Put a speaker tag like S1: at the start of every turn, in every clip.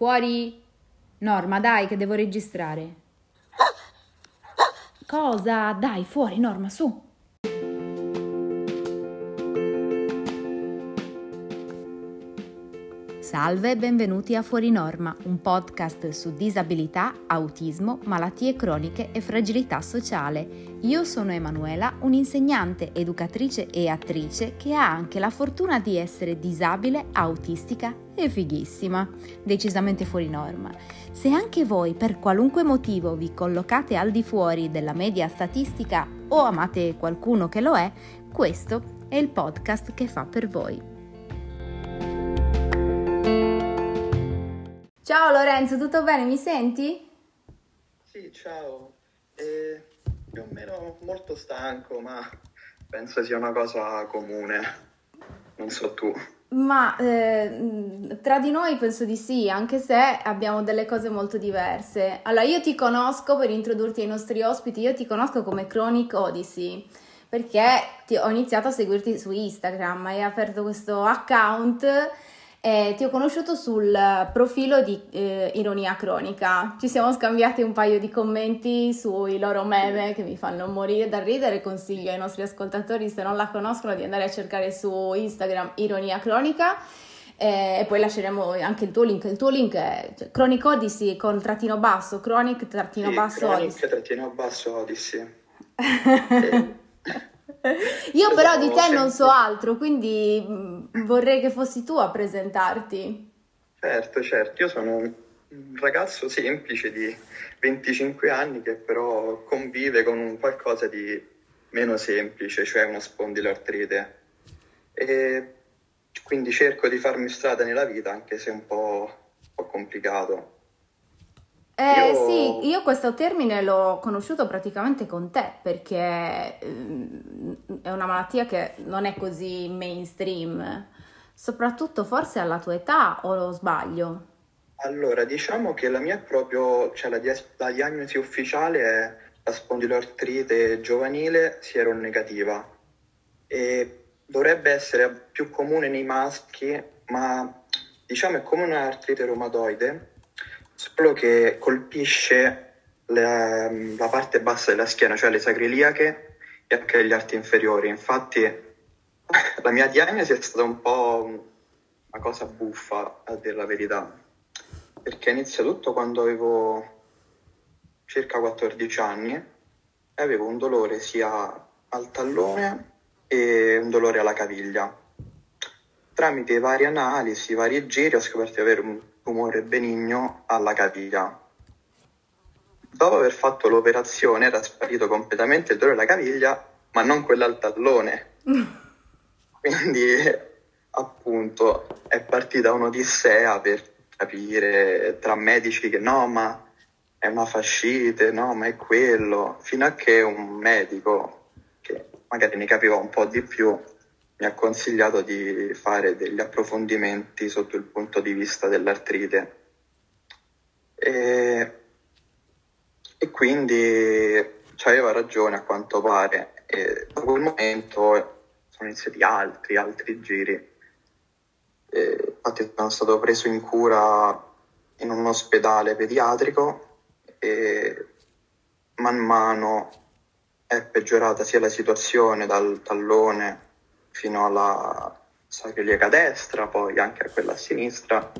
S1: Fuori? Norma, dai, che devo registrare. Cosa? Dai, fuori, Norma, su. Salve e benvenuti a Fuori Norma, un podcast su disabilità, autismo, malattie croniche e fragilità sociale. Io sono Emanuela, un'insegnante, educatrice e attrice che ha anche la fortuna di essere disabile, autistica e fighissima, decisamente fuori norma. Se anche voi per qualunque motivo vi collocate al di fuori della media statistica o amate qualcuno che lo è, questo è il podcast che fa per voi. Ciao Lorenzo, tutto bene? Mi senti?
S2: Sì, ciao. Eh, più o meno molto stanco, ma penso sia una cosa comune. Non so tu.
S1: Ma eh, tra di noi penso di sì, anche se abbiamo delle cose molto diverse. Allora, io ti conosco, per introdurti ai nostri ospiti, io ti conosco come Chronic Odyssey, perché ti, ho iniziato a seguirti su Instagram, hai aperto questo account eh, ti ho conosciuto sul profilo di eh, Ironia Cronica. Ci siamo scambiati un paio di commenti sui loro meme che mi fanno morire da ridere. Consiglio ai nostri ascoltatori, se non la conoscono, di andare a cercare su Instagram Ironia Cronica. Eh, e poi lasceremo anche il tuo link. Il tuo link è cioè, Chronic Odyssey con trattino basso, Chronic trattino
S2: sì,
S1: basso
S2: Chronic
S1: Odyssey.
S2: trattino basso Odyssey.
S1: Io però di te non so altro, quindi mm, vorrei che fossi tu a presentarti.
S2: Certo, certo, io sono un ragazzo semplice di 25 anni che però convive con un qualcosa di meno semplice, cioè una spondiloartrite. E quindi cerco di farmi strada nella vita, anche se è un po', un po complicato.
S1: Eh io... sì, io questo termine l'ho conosciuto praticamente con te perché mm, è una malattia che non è così mainstream, soprattutto forse alla tua età o lo sbaglio?
S2: Allora, diciamo che la mia è proprio, cioè la, dia- la diagnosi ufficiale è la spondiloartrite giovanile sieronegativa e dovrebbe essere più comune nei maschi, ma diciamo è come un'artrite reumatoide solo che colpisce le, la parte bassa della schiena, cioè le sacriliache e anche gli arti inferiori. Infatti la mia diagnosi è stata un po' una cosa buffa, a dire la verità, perché inizia tutto quando avevo circa 14 anni e avevo un dolore sia al tallone e un dolore alla caviglia. Tramite varie analisi, vari giri ho scoperto di avere un tumore benigno alla caviglia. Dopo aver fatto l'operazione era sparito completamente il dolore alla caviglia, ma non quella al tallone. Quindi, appunto, è partita un'odissea per capire tra medici che no, ma è una fascite, no, ma è quello, fino a che un medico che magari ne capiva un po' di più mi ha consigliato di fare degli approfondimenti sotto il punto di vista dell'artrite. E, e quindi aveva ragione a quanto pare. E da quel momento sono iniziati altri, altri giri. E infatti sono stato preso in cura in un ospedale pediatrico e man mano è peggiorata sia la situazione dal tallone fino alla sacroiliaca destra, poi anche a quella a sinistra.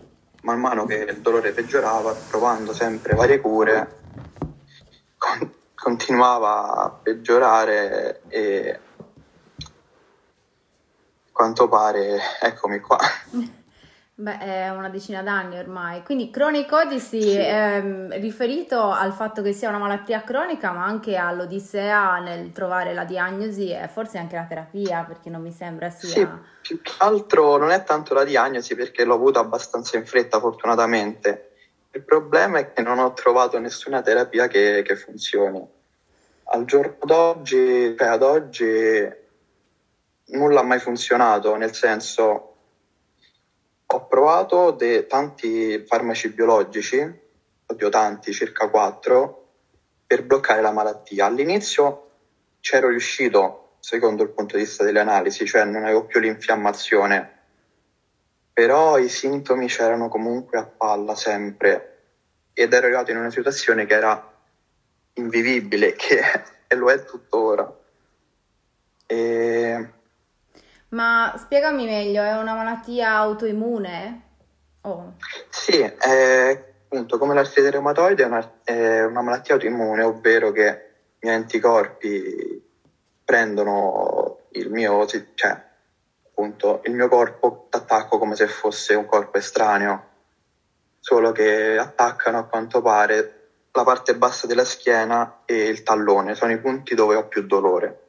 S2: Man mano che il dolore peggiorava, provando sempre varie cure, con- continuava a peggiorare e a quanto pare, eccomi qua.
S1: Beh, è una decina d'anni ormai. Quindi Chronic Odyssey sì. è mm, riferito al fatto che sia una malattia cronica, ma anche all'odissea nel trovare la diagnosi e forse anche la terapia, perché non mi sembra sia...
S2: Sì, più che altro non è tanto la diagnosi, perché l'ho avuta abbastanza in fretta, fortunatamente. Il problema è che non ho trovato nessuna terapia che, che funzioni. Al giorno d'oggi, cioè ad oggi, nulla ha mai funzionato, nel senso ho provato de- tanti farmaci biologici, oddio tanti, circa quattro, per bloccare la malattia. All'inizio c'ero riuscito, secondo il punto di vista delle analisi, cioè non avevo più l'infiammazione, però i sintomi c'erano comunque a palla sempre ed ero arrivato in una situazione che era invivibile, che e lo è tuttora. E...
S1: Ma spiegami meglio, è una malattia autoimmune?
S2: Oh. Sì, è, appunto come l'artrite reumatoide è una, è una malattia autoimmune, ovvero che i miei anticorpi prendono il mio, cioè, appunto, il mio corpo d'attacco come se fosse un corpo estraneo, solo che attaccano a quanto pare la parte bassa della schiena e il tallone, sono i punti dove ho più dolore.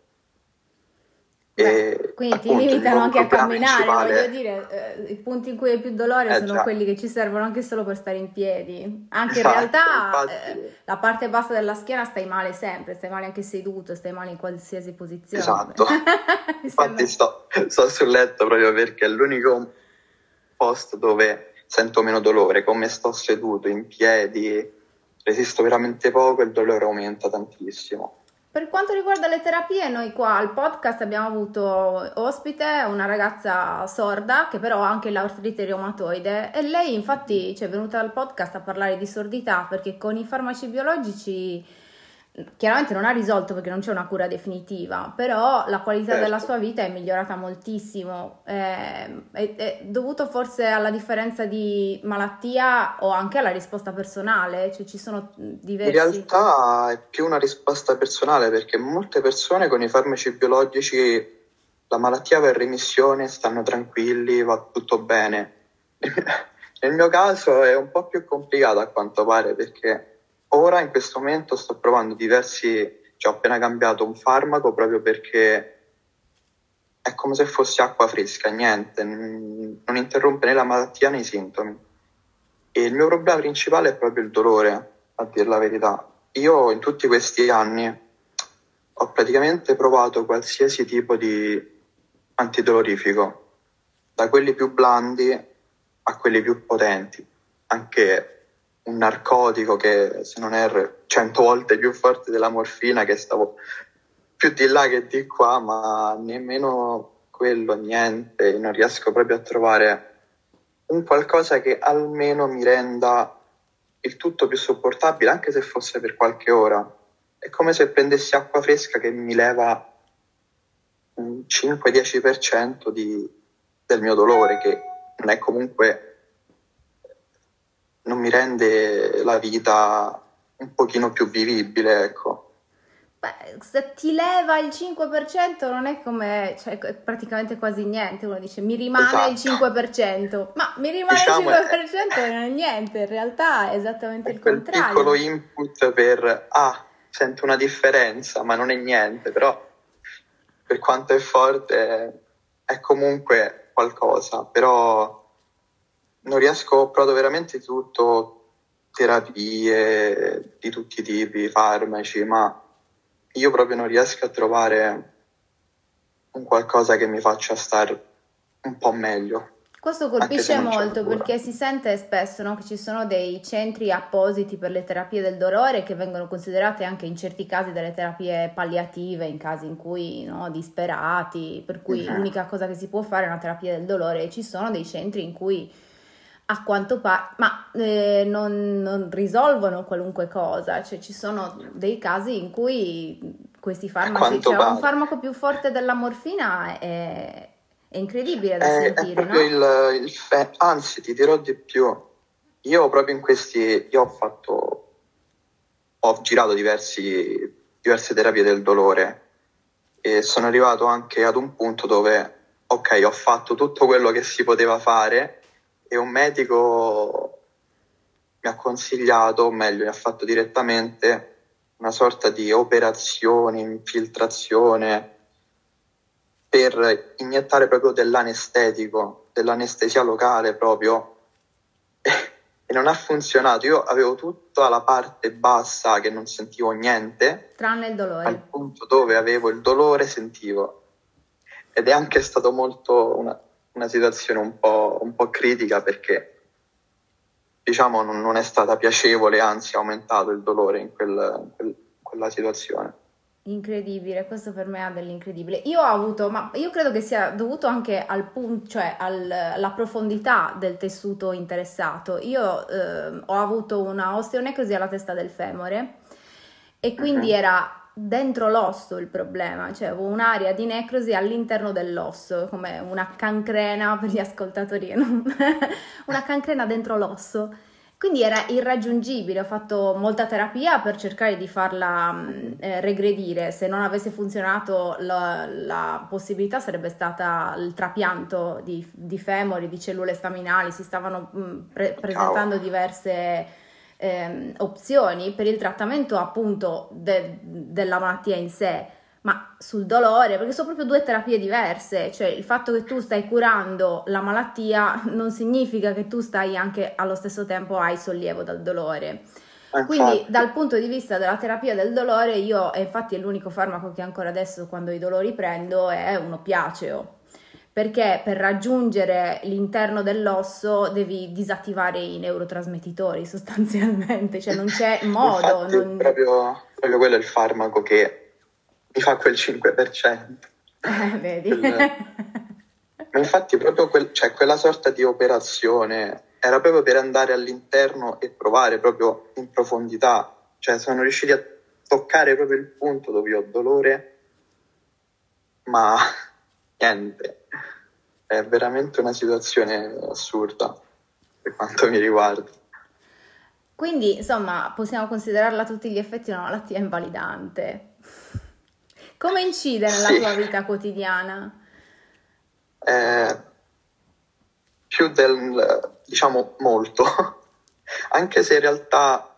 S1: Beh, quindi ti limitano anche a camminare, voglio dire, eh, i punti in cui hai più dolore eh, sono già. quelli che ci servono anche solo per stare in piedi. Anche in realtà infatti... eh, la parte bassa della schiena stai male sempre, stai male anche seduto, stai male in qualsiasi posizione.
S2: Esatto. infatti sto, sto sul letto proprio perché è l'unico posto dove sento meno dolore, come sto seduto in piedi, resisto veramente poco e il dolore aumenta tantissimo.
S1: Per quanto riguarda le terapie, noi qua al podcast abbiamo avuto ospite una ragazza sorda che però ha anche l'artrite reumatoide e lei infatti ci è venuta al podcast a parlare di sordità perché con i farmaci biologici Chiaramente non ha risolto perché non c'è una cura definitiva, però la qualità certo. della sua vita è migliorata moltissimo. Eh, è, è, dovuto forse alla differenza di malattia o anche alla risposta personale? Cioè ci sono diversi...
S2: In realtà è più una risposta personale perché molte persone con i farmaci biologici la malattia va in remissione, stanno tranquilli, va tutto bene. Nel mio caso è un po' più complicato a quanto pare perché Ora in questo momento sto provando diversi, cioè ho appena cambiato un farmaco proprio perché è come se fosse acqua fresca, niente, non interrompe né la malattia né i sintomi. E il mio problema principale è proprio il dolore, a dire la verità. Io in tutti questi anni ho praticamente provato qualsiasi tipo di antidolorifico, da quelli più blandi a quelli più potenti, anche un narcotico che se non erro cento volte più forte della morfina che stavo più di là che di qua ma nemmeno quello niente. Non riesco proprio a trovare un qualcosa che almeno mi renda il tutto più sopportabile anche se fosse per qualche ora. È come se prendessi acqua fresca che mi leva un 5-10% di, del mio dolore che non è comunque non mi rende la vita un pochino più vivibile, ecco.
S1: Beh, se ti leva il 5% non è come, cioè è praticamente quasi niente, uno dice mi rimane esatto. il 5%, ma mi rimane diciamo il 5% è... non è niente, in realtà è esattamente è il contrario.
S2: Un piccolo input per, ah, sento una differenza, ma non è niente, però per quanto è forte è comunque qualcosa, però non riesco, ho provato veramente tutto, terapie di tutti i tipi, farmaci, ma io proprio non riesco a trovare un qualcosa che mi faccia stare un po' meglio.
S1: Questo colpisce molto perché si sente spesso no, che ci sono dei centri appositi per le terapie del dolore che vengono considerate anche in certi casi delle terapie palliative, in casi in cui no, disperati, per cui uh-huh. l'unica cosa che si può fare è una terapia del dolore e ci sono dei centri in cui a quanto pare, ma eh, non, non, risolvono qualunque cosa, cioè ci sono dei casi in cui questi farmaci, cioè un farmaco più forte della morfina è, è incredibile da è, sentire,
S2: è no? Il, il fe- anzi, ti dirò di più, io proprio in questi, io ho fatto, ho girato diversi, diverse terapie del dolore e sono arrivato anche ad un punto dove, ok, ho fatto tutto quello che si poteva fare, e un medico mi ha consigliato, o meglio, mi ha fatto direttamente una sorta di operazione, infiltrazione per iniettare proprio dell'anestetico, dell'anestesia locale proprio. E non ha funzionato. Io avevo tutta la parte bassa che non sentivo niente.
S1: Tranne il dolore.
S2: Al punto dove avevo il dolore sentivo. Ed è anche stato molto una, una situazione un po', un po critica perché diciamo non, non, è stata piacevole, anzi ha aumentato il dolore in, quel, in quel, quella situazione.
S1: Incredibile, questo per me ha dell'incredibile. Io ho avuto, ma io credo che sia dovuto anche al punto, cioè al, alla profondità del tessuto interessato. Io eh, ho avuto una osteonecrosi alla testa del femore e quindi uh-huh. era dentro l'osso il problema, cioè avevo un'area di necrosi all'interno dell'osso, come una cancrena per gli ascoltatori, una cancrena dentro l'osso. Quindi era irraggiungibile, ho fatto molta terapia per cercare di farla eh, regredire, se non avesse funzionato la, la, possibilità sarebbe stata il trapianto di, di femori, di cellule staminali, si stavano mh, pre- presentando diverse eh, opzioni per il trattamento appunto de- della malattia in sé ma sul dolore, perché sono proprio due terapie diverse, cioè il fatto che tu stai curando la malattia non significa che tu stai anche allo stesso tempo hai sollievo dal dolore. Eh, Quindi dal punto di vista della terapia del dolore, io, infatti è l'unico farmaco che ancora adesso quando i dolori prendo è un oppiaceo, perché per raggiungere l'interno dell'osso devi disattivare i neurotrasmettitori sostanzialmente, cioè non c'è modo.
S2: Non... Proprio, proprio quello è il farmaco che mi fa quel 5%.
S1: Eh, vedi.
S2: Ma infatti proprio quel, cioè, quella sorta di operazione era proprio per andare all'interno e provare proprio in profondità. Cioè sono riusciti a toccare proprio il punto dove ho dolore, ma niente. È veramente una situazione assurda per quanto mi riguarda.
S1: Quindi, insomma, possiamo considerarla a tutti gli effetti una malattia invalidante. Come incide nella sì. tua vita quotidiana?
S2: Eh, più del, diciamo, molto. Anche se in realtà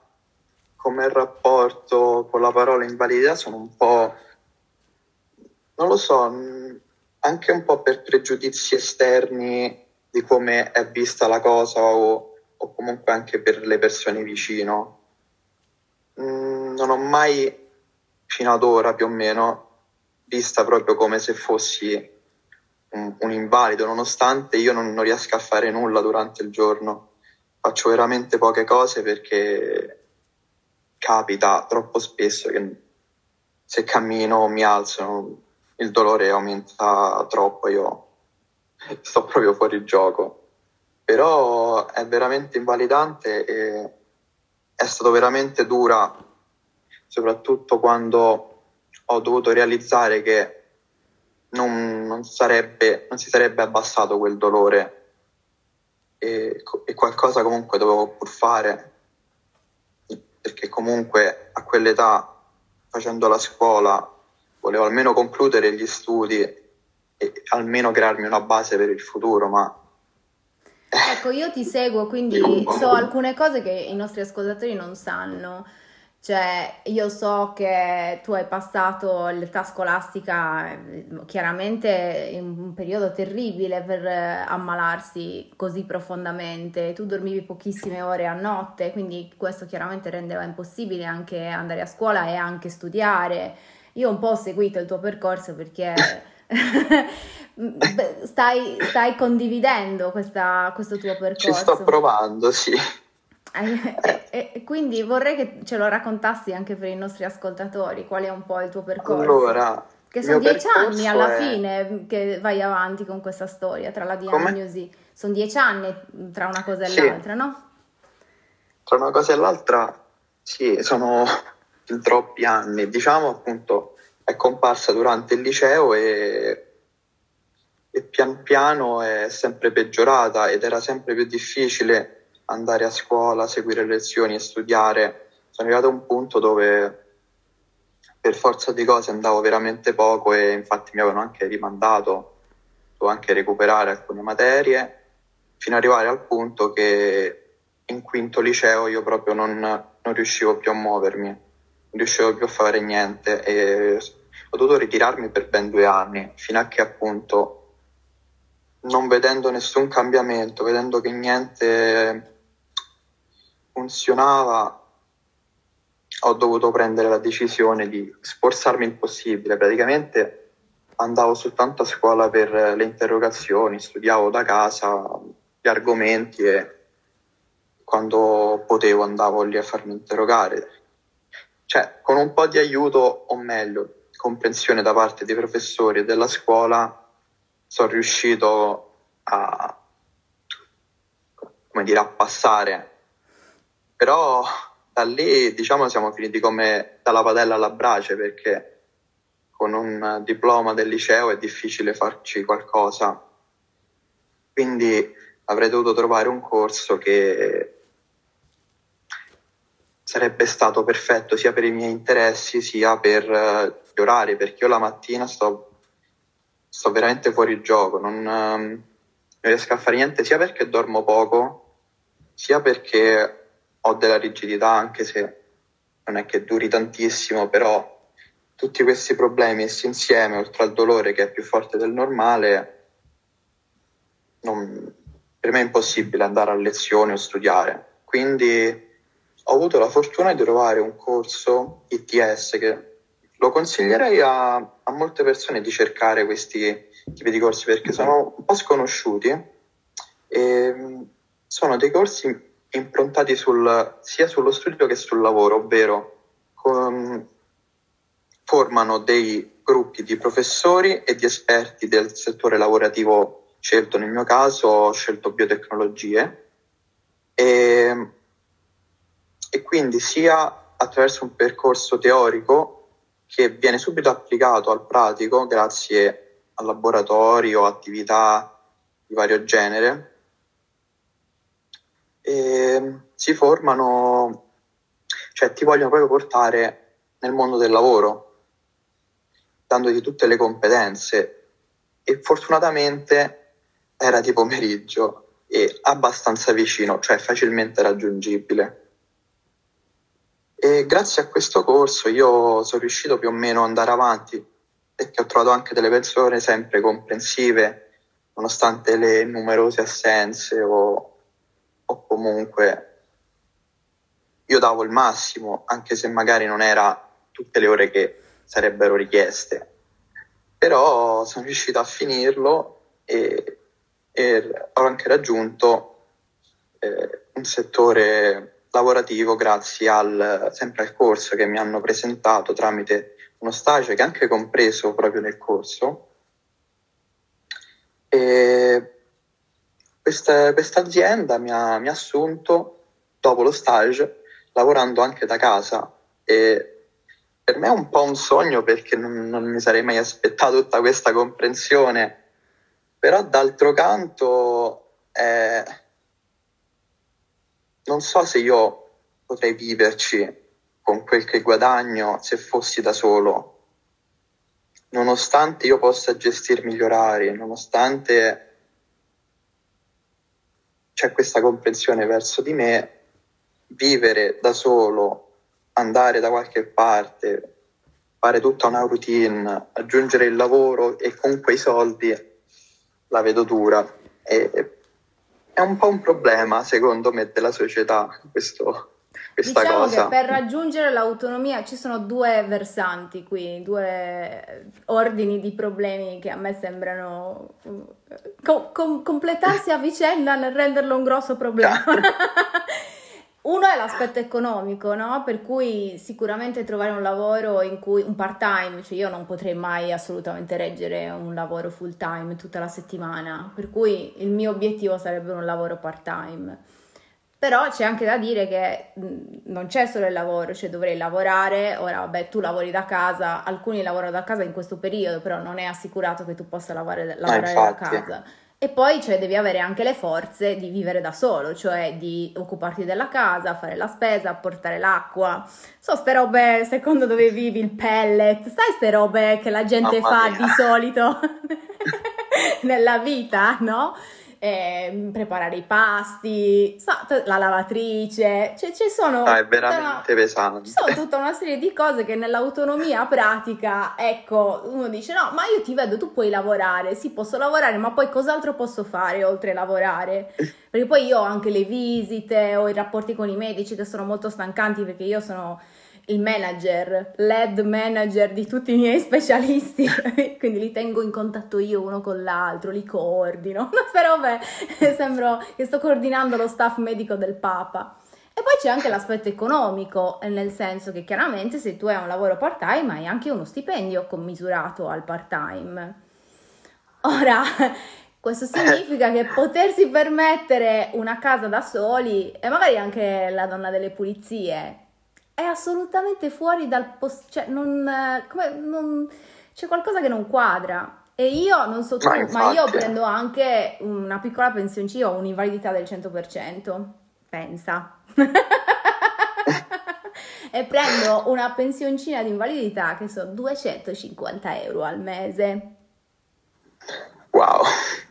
S2: come rapporto con la parola invalidità sono un po', non lo so, anche un po' per pregiudizi esterni di come è vista la cosa o, o comunque anche per le persone vicino. Mm, non ho mai, fino ad ora più o meno, vista proprio come se fossi un, un invalido, nonostante io non, non riesca a fare nulla durante il giorno. Faccio veramente poche cose perché capita troppo spesso che se cammino mi alzo, il dolore aumenta troppo, io sto proprio fuori gioco. Però è veramente invalidante e è stato veramente dura, soprattutto quando ho dovuto realizzare che non, non, sarebbe, non si sarebbe abbassato quel dolore e, e, qualcosa comunque dovevo pur fare perché comunque a quell'età facendo la scuola volevo almeno concludere gli studi e almeno crearmi una base per il futuro ma
S1: Ecco, io ti seguo, quindi so alcune cose che i nostri ascoltatori non sanno. Cioè, io so che tu hai passato l'età scolastica eh, chiaramente in un periodo terribile per eh, ammalarsi così profondamente. Tu dormivi pochissime ore a notte, quindi questo chiaramente rendeva impossibile anche andare a scuola e anche studiare. Io un po' ho seguito il tuo percorso perché stai, stai, condividendo questa, questo tuo percorso.
S2: Ci sto provando, sì.
S1: E, e, quindi vorrei che ce lo raccontassi anche per i nostri ascoltatori, qual è un po' il tuo percorso.
S2: Allora,
S1: che sono dieci anni alla è... fine che vai avanti con questa storia tra la diagnosi. Come? Sono dieci anni tra una cosa e sì. l'altra, no?
S2: Tra una cosa e l'altra, sì, sono troppi anni. Diciamo appunto, è comparsa durante il liceo e, e pian piano è sempre peggiorata ed era sempre più difficile andare a scuola, seguire le lezioni e studiare. Sono arrivato a un punto dove per forza di cose andavo veramente poco e infatti mi avevano anche rimandato, dovevo anche recuperare alcune materie, fino ad arrivare al punto che in quinto liceo io proprio non, non riuscivo più a muovermi, riuscivo più a fare niente e ho dovuto ritirarmi per ben due anni, fino a che appunto non vedendo nessun cambiamento, vedendo che niente funzionava, ho dovuto prendere la decisione di sforzarmi il possibile. Praticamente andavo soltanto a scuola per le interrogazioni, studiavo da casa gli argomenti e quando potevo andavo lì a farmi interrogare. Cioè, con un po' di aiuto, o meglio, comprensione da parte dei professori e della scuola, sono riuscito a, dire, a passare. Però da lì, diciamo, siamo finiti come dalla padella alla brace, perché con un diploma del liceo è difficile farci qualcosa. Quindi avrei dovuto trovare un corso che sarebbe stato perfetto sia per i miei interessi sia per uh, gli orari, perché io la mattina sto, sto veramente fuori gioco, non, um, non, riesco a fare niente sia perché dormo poco, sia perché ho della rigidità, anche se non è che duri tantissimo, però tutti questi problemi messi insieme, oltre al dolore che è più forte del normale, non, per me è impossibile andare a lezione o studiare. Quindi ho avuto la fortuna di trovare un corso ITS che lo consiglierei a, a molte persone di cercare questi tipi di corsi perché sono un po' sconosciuti e sono dei corsi improntati sul, sia sullo studio che sul lavoro, ovvero con, formano dei gruppi di professori e di esperti del settore lavorativo scelto. Nel mio caso ho scelto biotecnologie e, e quindi sia attraverso un percorso teorico che viene subito applicato al pratico grazie a laboratori o attività di vario genere, e si formano, cioè ti vogliono proprio portare nel mondo del lavoro, dandogli tutte le competenze e fortunatamente era di pomeriggio e abbastanza vicino, cioè facilmente raggiungibile. E grazie a questo corso io sono riuscito più o meno ad andare avanti perché ho trovato anche delle persone sempre comprensive nonostante le numerose assenze o, o comunque io davo il massimo anche se magari non era tutte le ore che sarebbero richieste. Però sono riuscito a finirlo e, e ho anche raggiunto eh, un settore lavorativo grazie al, sempre al corso che mi hanno presentato tramite uno stage che è anche compreso proprio nel corso. E questa, questa azienda mi ha, mi ha assunto dopo lo stage lavorando anche da casa e per me è un po' un sogno perché non, non mi sarei mai aspettato tutta questa comprensione, però d'altro canto eh, non so se io potrei viverci con quel che guadagno se fossi da solo, nonostante io possa gestirmi gli orari, nonostante c'è questa comprensione verso di me, vivere da solo andare da qualche parte, fare tutta una routine, aggiungere il lavoro e con quei soldi la vedo dura. E, è un po' un problema, secondo me, della società questo, questa
S1: diciamo
S2: cosa.
S1: che per raggiungere l'autonomia ci sono due versanti qui, due ordini di problemi che a me sembrano com- com- completarsi a vicenda nel renderlo un grosso problema. Uno è l'aspetto economico, no? Per cui sicuramente trovare un lavoro in cui un part time, cioè io non potrei mai assolutamente reggere un lavoro full time tutta la settimana, per cui il mio obiettivo sarebbe un lavoro part time. Però c'è anche da dire che non c'è solo il lavoro, cioè dovrei lavorare, ora vabbè tu lavori da casa, alcuni lavorano da casa in questo periodo, però non è assicurato che tu possa lavorare, lavorare ah, da casa. E poi cioè, devi avere anche le forze di vivere da solo, cioè di occuparti della casa, fare la spesa, portare l'acqua. So, ste robe secondo dove vivi, il pellet, sai ste robe che la gente Mamma fa mia. di solito nella vita, no? Eh, preparare i pasti, la lavatrice, cioè ci sono...
S2: Ah, è veramente una, pesante.
S1: Ci sono tutta una serie di cose che nell'autonomia pratica, ecco, uno dice no, ma io ti vedo, tu puoi lavorare, sì posso lavorare, ma poi cos'altro posso fare oltre a lavorare? Perché poi io ho anche le visite, ho i rapporti con i medici che sono molto stancanti perché io sono il manager, l'head manager di tutti i miei specialisti, quindi li tengo in contatto io uno con l'altro, li coordino, queste robe, sembro che sto coordinando lo staff medico del Papa. E poi c'è anche l'aspetto economico, nel senso che chiaramente se tu hai un lavoro part-time hai anche uno stipendio commisurato al part-time. Ora, questo significa che potersi permettere una casa da soli e magari anche la donna delle pulizie è assolutamente fuori dal posto, cioè non, come, non, c'è qualcosa che non quadra. E io non so tu, ma, ma io prendo anche una piccola pensioncina, ho un'invalidità del 100%, pensa. e prendo una pensioncina di invalidità che sono 250 euro al mese.
S2: Wow,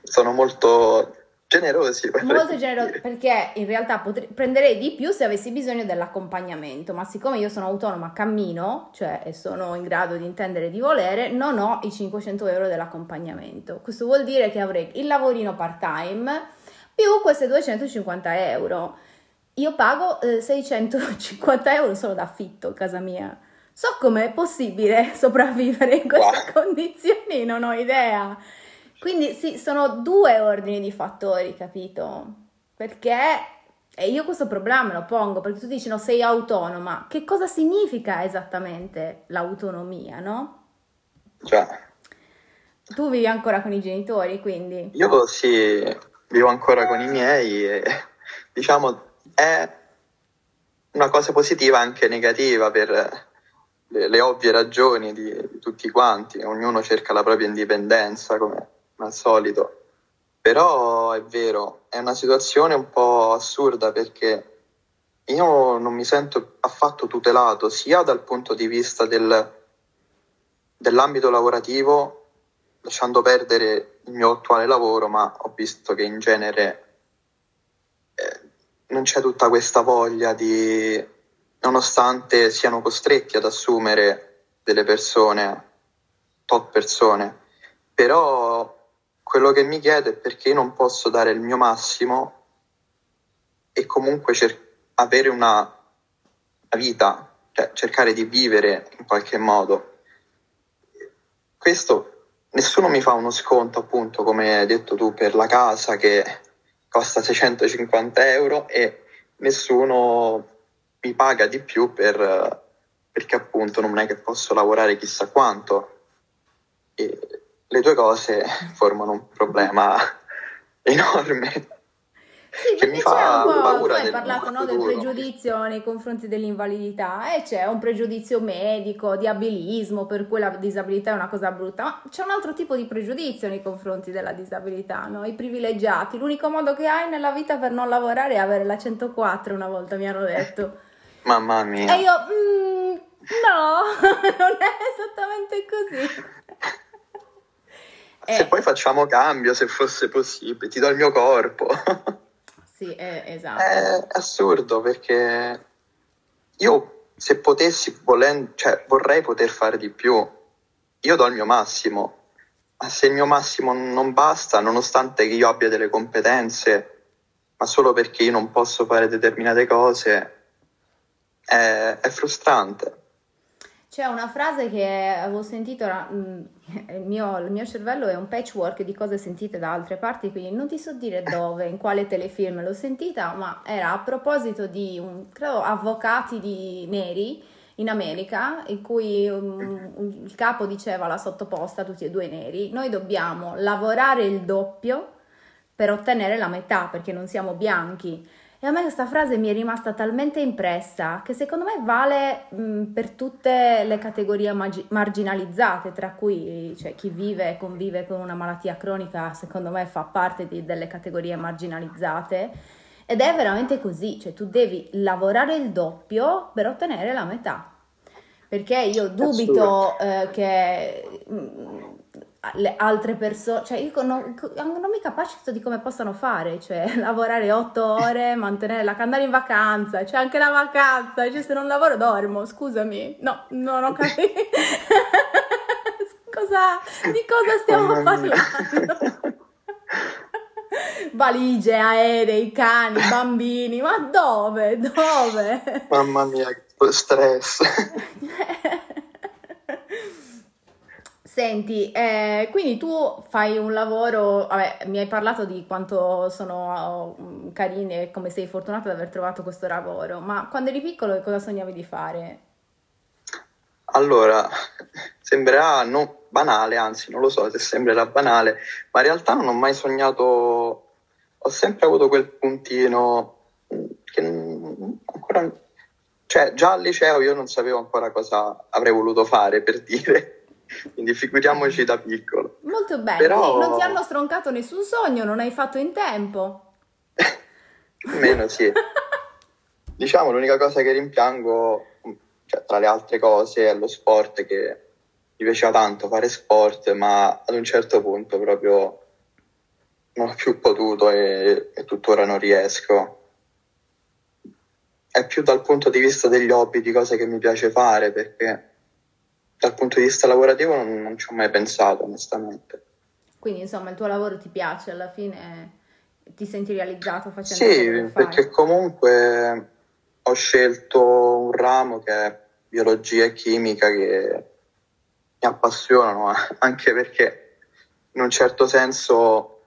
S2: sono molto generosi.
S1: Molto generosi perché in realtà potrei, prenderei di più se avessi bisogno dell'accompagnamento, ma siccome io sono autonoma, cammino, cioè e sono in grado di intendere di volere, non ho i 500 euro dell'accompagnamento. Questo vuol dire che avrei il lavorino part time più queste 250 euro. Io pago eh, 650 euro solo d'affitto a casa mia. So com'è possibile sopravvivere in queste wow. condizioni, non ho idea. Quindi sì, sono due ordini di fattori, capito? Perché e io questo problema me lo pongo perché tu dici no, sei autonoma. Che cosa significa esattamente l'autonomia, no?
S2: Cioè.
S1: Tu vivi ancora con i genitori, quindi?
S2: Io sì, vivo ancora con i miei e diciamo è una cosa positiva anche negativa per le, le ovvie ragioni di, di tutti quanti. Ognuno cerca la propria indipendenza come al solito. Però è vero, è una situazione un po' assurda perché io non mi sento affatto tutelato sia dal punto di vista del, dell'ambito lavorativo, lasciando perdere il mio attuale lavoro, ma ho visto che in genere eh, non c'è tutta questa voglia di, nonostante siano costretti ad assumere delle persone, tot persone, però quello che mi chiedo è perché non posso dare il mio massimo e comunque cer- avere una, una vita, cioè cercare di vivere in qualche modo. Questo nessuno mi fa uno sconto, appunto, come hai detto tu, per la casa che costa 650 euro e nessuno mi paga di più per, perché appunto non è che posso lavorare chissà quanto. E le due cose formano un problema enorme.
S1: Sì, che mi fa paura. Tu hai parlato no, del pregiudizio nei confronti dell'invalidità e c'è un pregiudizio medico, di abilismo, per cui la disabilità è una cosa brutta, ma c'è un altro tipo di pregiudizio nei confronti della disabilità, no? i privilegiati. L'unico modo che hai nella vita per non lavorare è avere la 104, una volta mi hanno detto.
S2: Mamma mia.
S1: E io, mm, no, non è esattamente così.
S2: Se eh. poi facciamo cambio, se fosse possibile, ti do il mio corpo.
S1: sì, è, esatto.
S2: È assurdo perché io se potessi, volen- cioè, vorrei poter fare di più. Io do il mio massimo, ma se il mio massimo non basta, nonostante che io abbia delle competenze, ma solo perché io non posso fare determinate cose, è, è frustrante.
S1: C'è una frase che avevo sentito, mm, il mio, il mio, cervello è un patchwork di cose sentite da altre parti, quindi non ti so dire dove, in quale telefilm l'ho sentita, ma era a proposito di, un, credo, avvocati di neri in America, in cui um, il capo diceva alla sottoposta, tutti e due neri, noi dobbiamo lavorare il doppio per ottenere la metà, perché non siamo bianchi. E a me questa frase mi è rimasta talmente impressa che secondo me vale mh, per tutte le categorie magi- marginalizzate, tra cui cioè, chi vive e convive con una malattia cronica, secondo me fa parte di, delle categorie marginalizzate. Ed è veramente così, cioè tu devi lavorare il doppio per ottenere la metà. Perché io dubito eh, che mh, le altre persone, cioè io non, non mi capacito di come possano fare, cioè lavorare otto ore, mantenere la andare in vacanza, c'è cioè anche la vacanza, cioè se non lavoro dormo, scusami, no, non ho capito. cosa, di cosa stiamo parlando? Valigie, aerei, cani, bambini, ma dove? Dove?
S2: Mamma mia, che stress.
S1: Senti, eh, quindi tu fai un lavoro, vabbè, mi hai parlato di quanto sono uh, carini e come sei fortunata ad aver trovato questo lavoro, ma quando eri piccolo cosa sognavi di fare?
S2: Allora, sembrerà non banale, anzi non lo so se sembrerà banale, ma in realtà non ho mai sognato, ho sempre avuto quel puntino che ancora, cioè già al liceo io non sapevo ancora cosa avrei voluto fare per dire quindi figuriamoci da piccolo.
S1: Molto bene, Però... non ti hanno stroncato nessun sogno, non hai fatto in tempo.
S2: Meno sì. diciamo l'unica cosa che rimpiango, cioè, tra le altre cose, è lo sport che mi piaceva tanto fare sport, ma ad un certo punto proprio non ho più potuto e, e tuttora non riesco. È più dal punto di vista degli hobby, di cose che mi piace fare, perché dal punto di vista lavorativo non, non ci ho mai pensato, onestamente.
S1: Quindi, insomma, il tuo lavoro ti piace alla fine? Ti senti realizzato facendo
S2: Sì, perché comunque ho scelto un ramo che è biologia e chimica che mi appassionano, anche perché in un certo senso,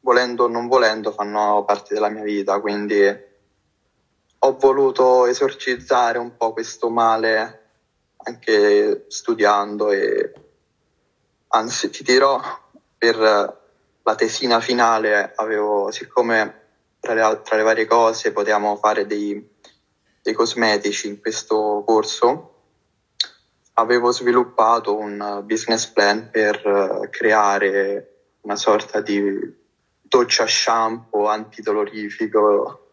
S2: volendo o non volendo, fanno parte della mia vita, quindi ho voluto esorcizzare un po' questo male anche studiando e anzi ti dirò per la tesina finale avevo siccome tra le, tra le varie cose potevamo fare dei, dei cosmetici in questo corso avevo sviluppato un business plan per creare una sorta di doccia shampoo antidolorifico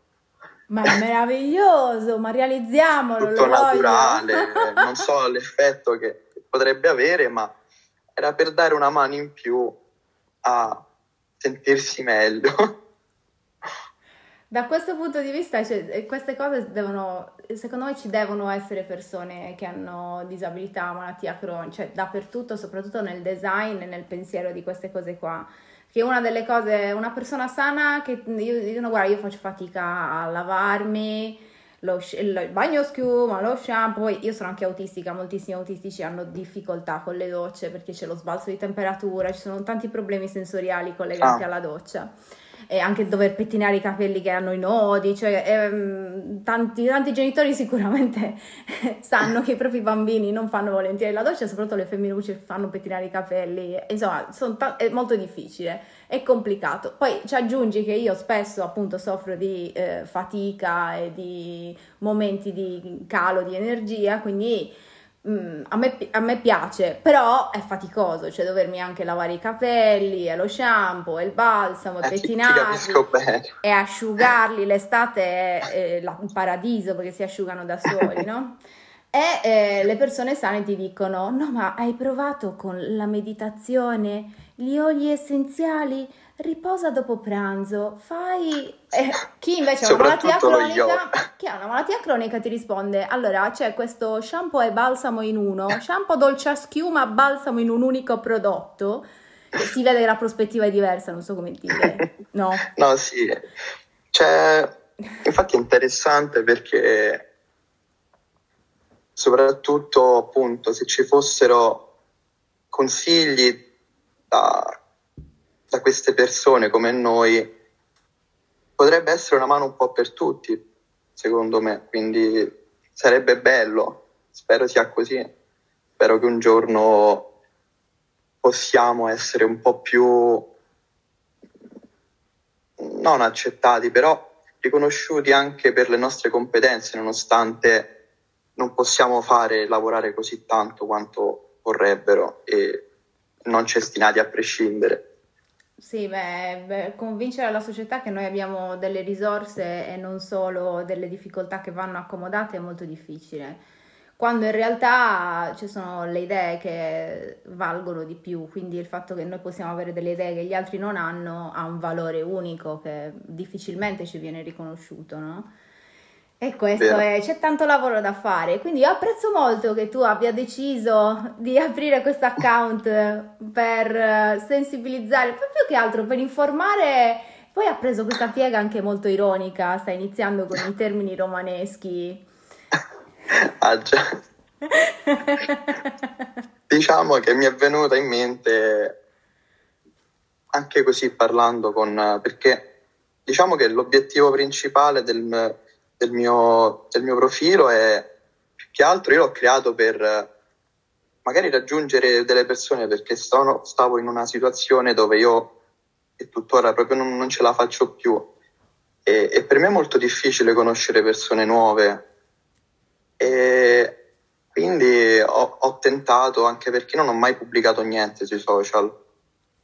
S1: ma è meraviglioso, ma realizziamolo.
S2: Tutto naturale, non so l'effetto che potrebbe avere, ma era per dare una mano in più a sentirsi meglio.
S1: Da questo punto di vista, cioè, queste cose devono, secondo me ci devono essere persone che hanno disabilità, malattia cronica, cioè dappertutto, soprattutto nel design e nel pensiero di queste cose qua che una delle cose, una persona sana che io dico, guarda, io faccio fatica a lavarmi, lo, il bagno schiuma, lo shampoo, poi io sono anche autistica, moltissimi autistici hanno difficoltà con le docce perché c'è lo sbalzo di temperatura, ci sono tanti problemi sensoriali collegati ah. alla doccia e anche dover pettinare i capelli che hanno i nodi, cioè ehm, tanti, tanti, genitori sicuramente sanno che i propri bambini non fanno volentieri la doccia, soprattutto le femminucce fanno pettinare i capelli, insomma ta- è molto difficile, è complicato. Poi ci aggiungi che io spesso appunto soffro di eh, fatica e di momenti di calo di energia, quindi Mm, a, me, a, me, piace, però è faticoso, cioè dovermi anche lavare i capelli, e lo shampoo, e il balsamo, e eh, pettinarli, e asciugarli, l'estate è, è un paradiso perché si asciugano da soli, no? E eh, le persone sane ti dicono, no ma hai provato con la meditazione, gli oli essenziali? Riposa dopo pranzo, fai... Eh, chi invece ha una malattia cronica, chi ha una malattia cronica ti risponde, allora c'è questo shampoo e balsamo in uno, shampoo dolce a schiuma, balsamo in un unico prodotto, si vede che la prospettiva è diversa, non so come dire, no?
S2: no, sì, cioè, infatti è interessante perché soprattutto appunto se ci fossero consigli da da queste persone come noi potrebbe essere una mano un po' per tutti, secondo me, quindi sarebbe bello, spero sia così, spero che un giorno possiamo essere un po' più non accettati, però riconosciuti anche per le nostre competenze, nonostante non possiamo fare lavorare così tanto quanto vorrebbero e non cestinati a prescindere.
S1: Sì, beh, beh, convincere la società che noi abbiamo delle risorse e non solo delle difficoltà che vanno accomodate è molto difficile, quando in realtà ci sono le idee che valgono di più, quindi il fatto che noi possiamo avere delle idee che gli altri non hanno ha un valore unico che difficilmente ci viene riconosciuto, no? E questo è, c'è tanto lavoro da fare, quindi io apprezzo molto che tu abbia deciso di aprire questo account per sensibilizzare, proprio che altro per informare. Poi ha preso questa piega anche molto ironica, sta iniziando con i termini romaneschi.
S2: Ah già. diciamo che mi è venuta in mente anche così parlando con... perché diciamo che l'obiettivo principale del, del, mio, del mio profilo è più che altro io l'ho creato per magari raggiungere delle persone perché stavo, stavo in una situazione dove io e tuttora proprio non, non ce la faccio più. E, e, per me è molto difficile conoscere persone nuove. E quindi ho, ho, tentato anche perché non ho mai pubblicato niente sui social.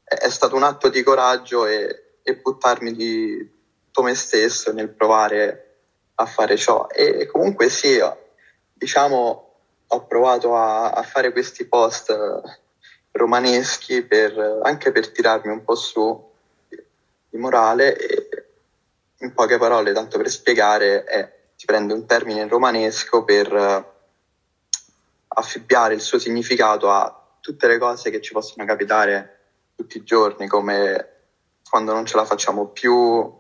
S2: È, è stato un atto di coraggio e, e buttarmi di tutto me stesso nel provare a fare ciò. E comunque sì diciamo ho provato a, a fare questi post romaneschi per, anche per tirarmi un po' su di morale e in poche parole, tanto per spiegare, è, si prende un termine romanesco per uh, affibbiare il suo significato a tutte le cose che ci possono capitare tutti i giorni, come quando non ce la facciamo più,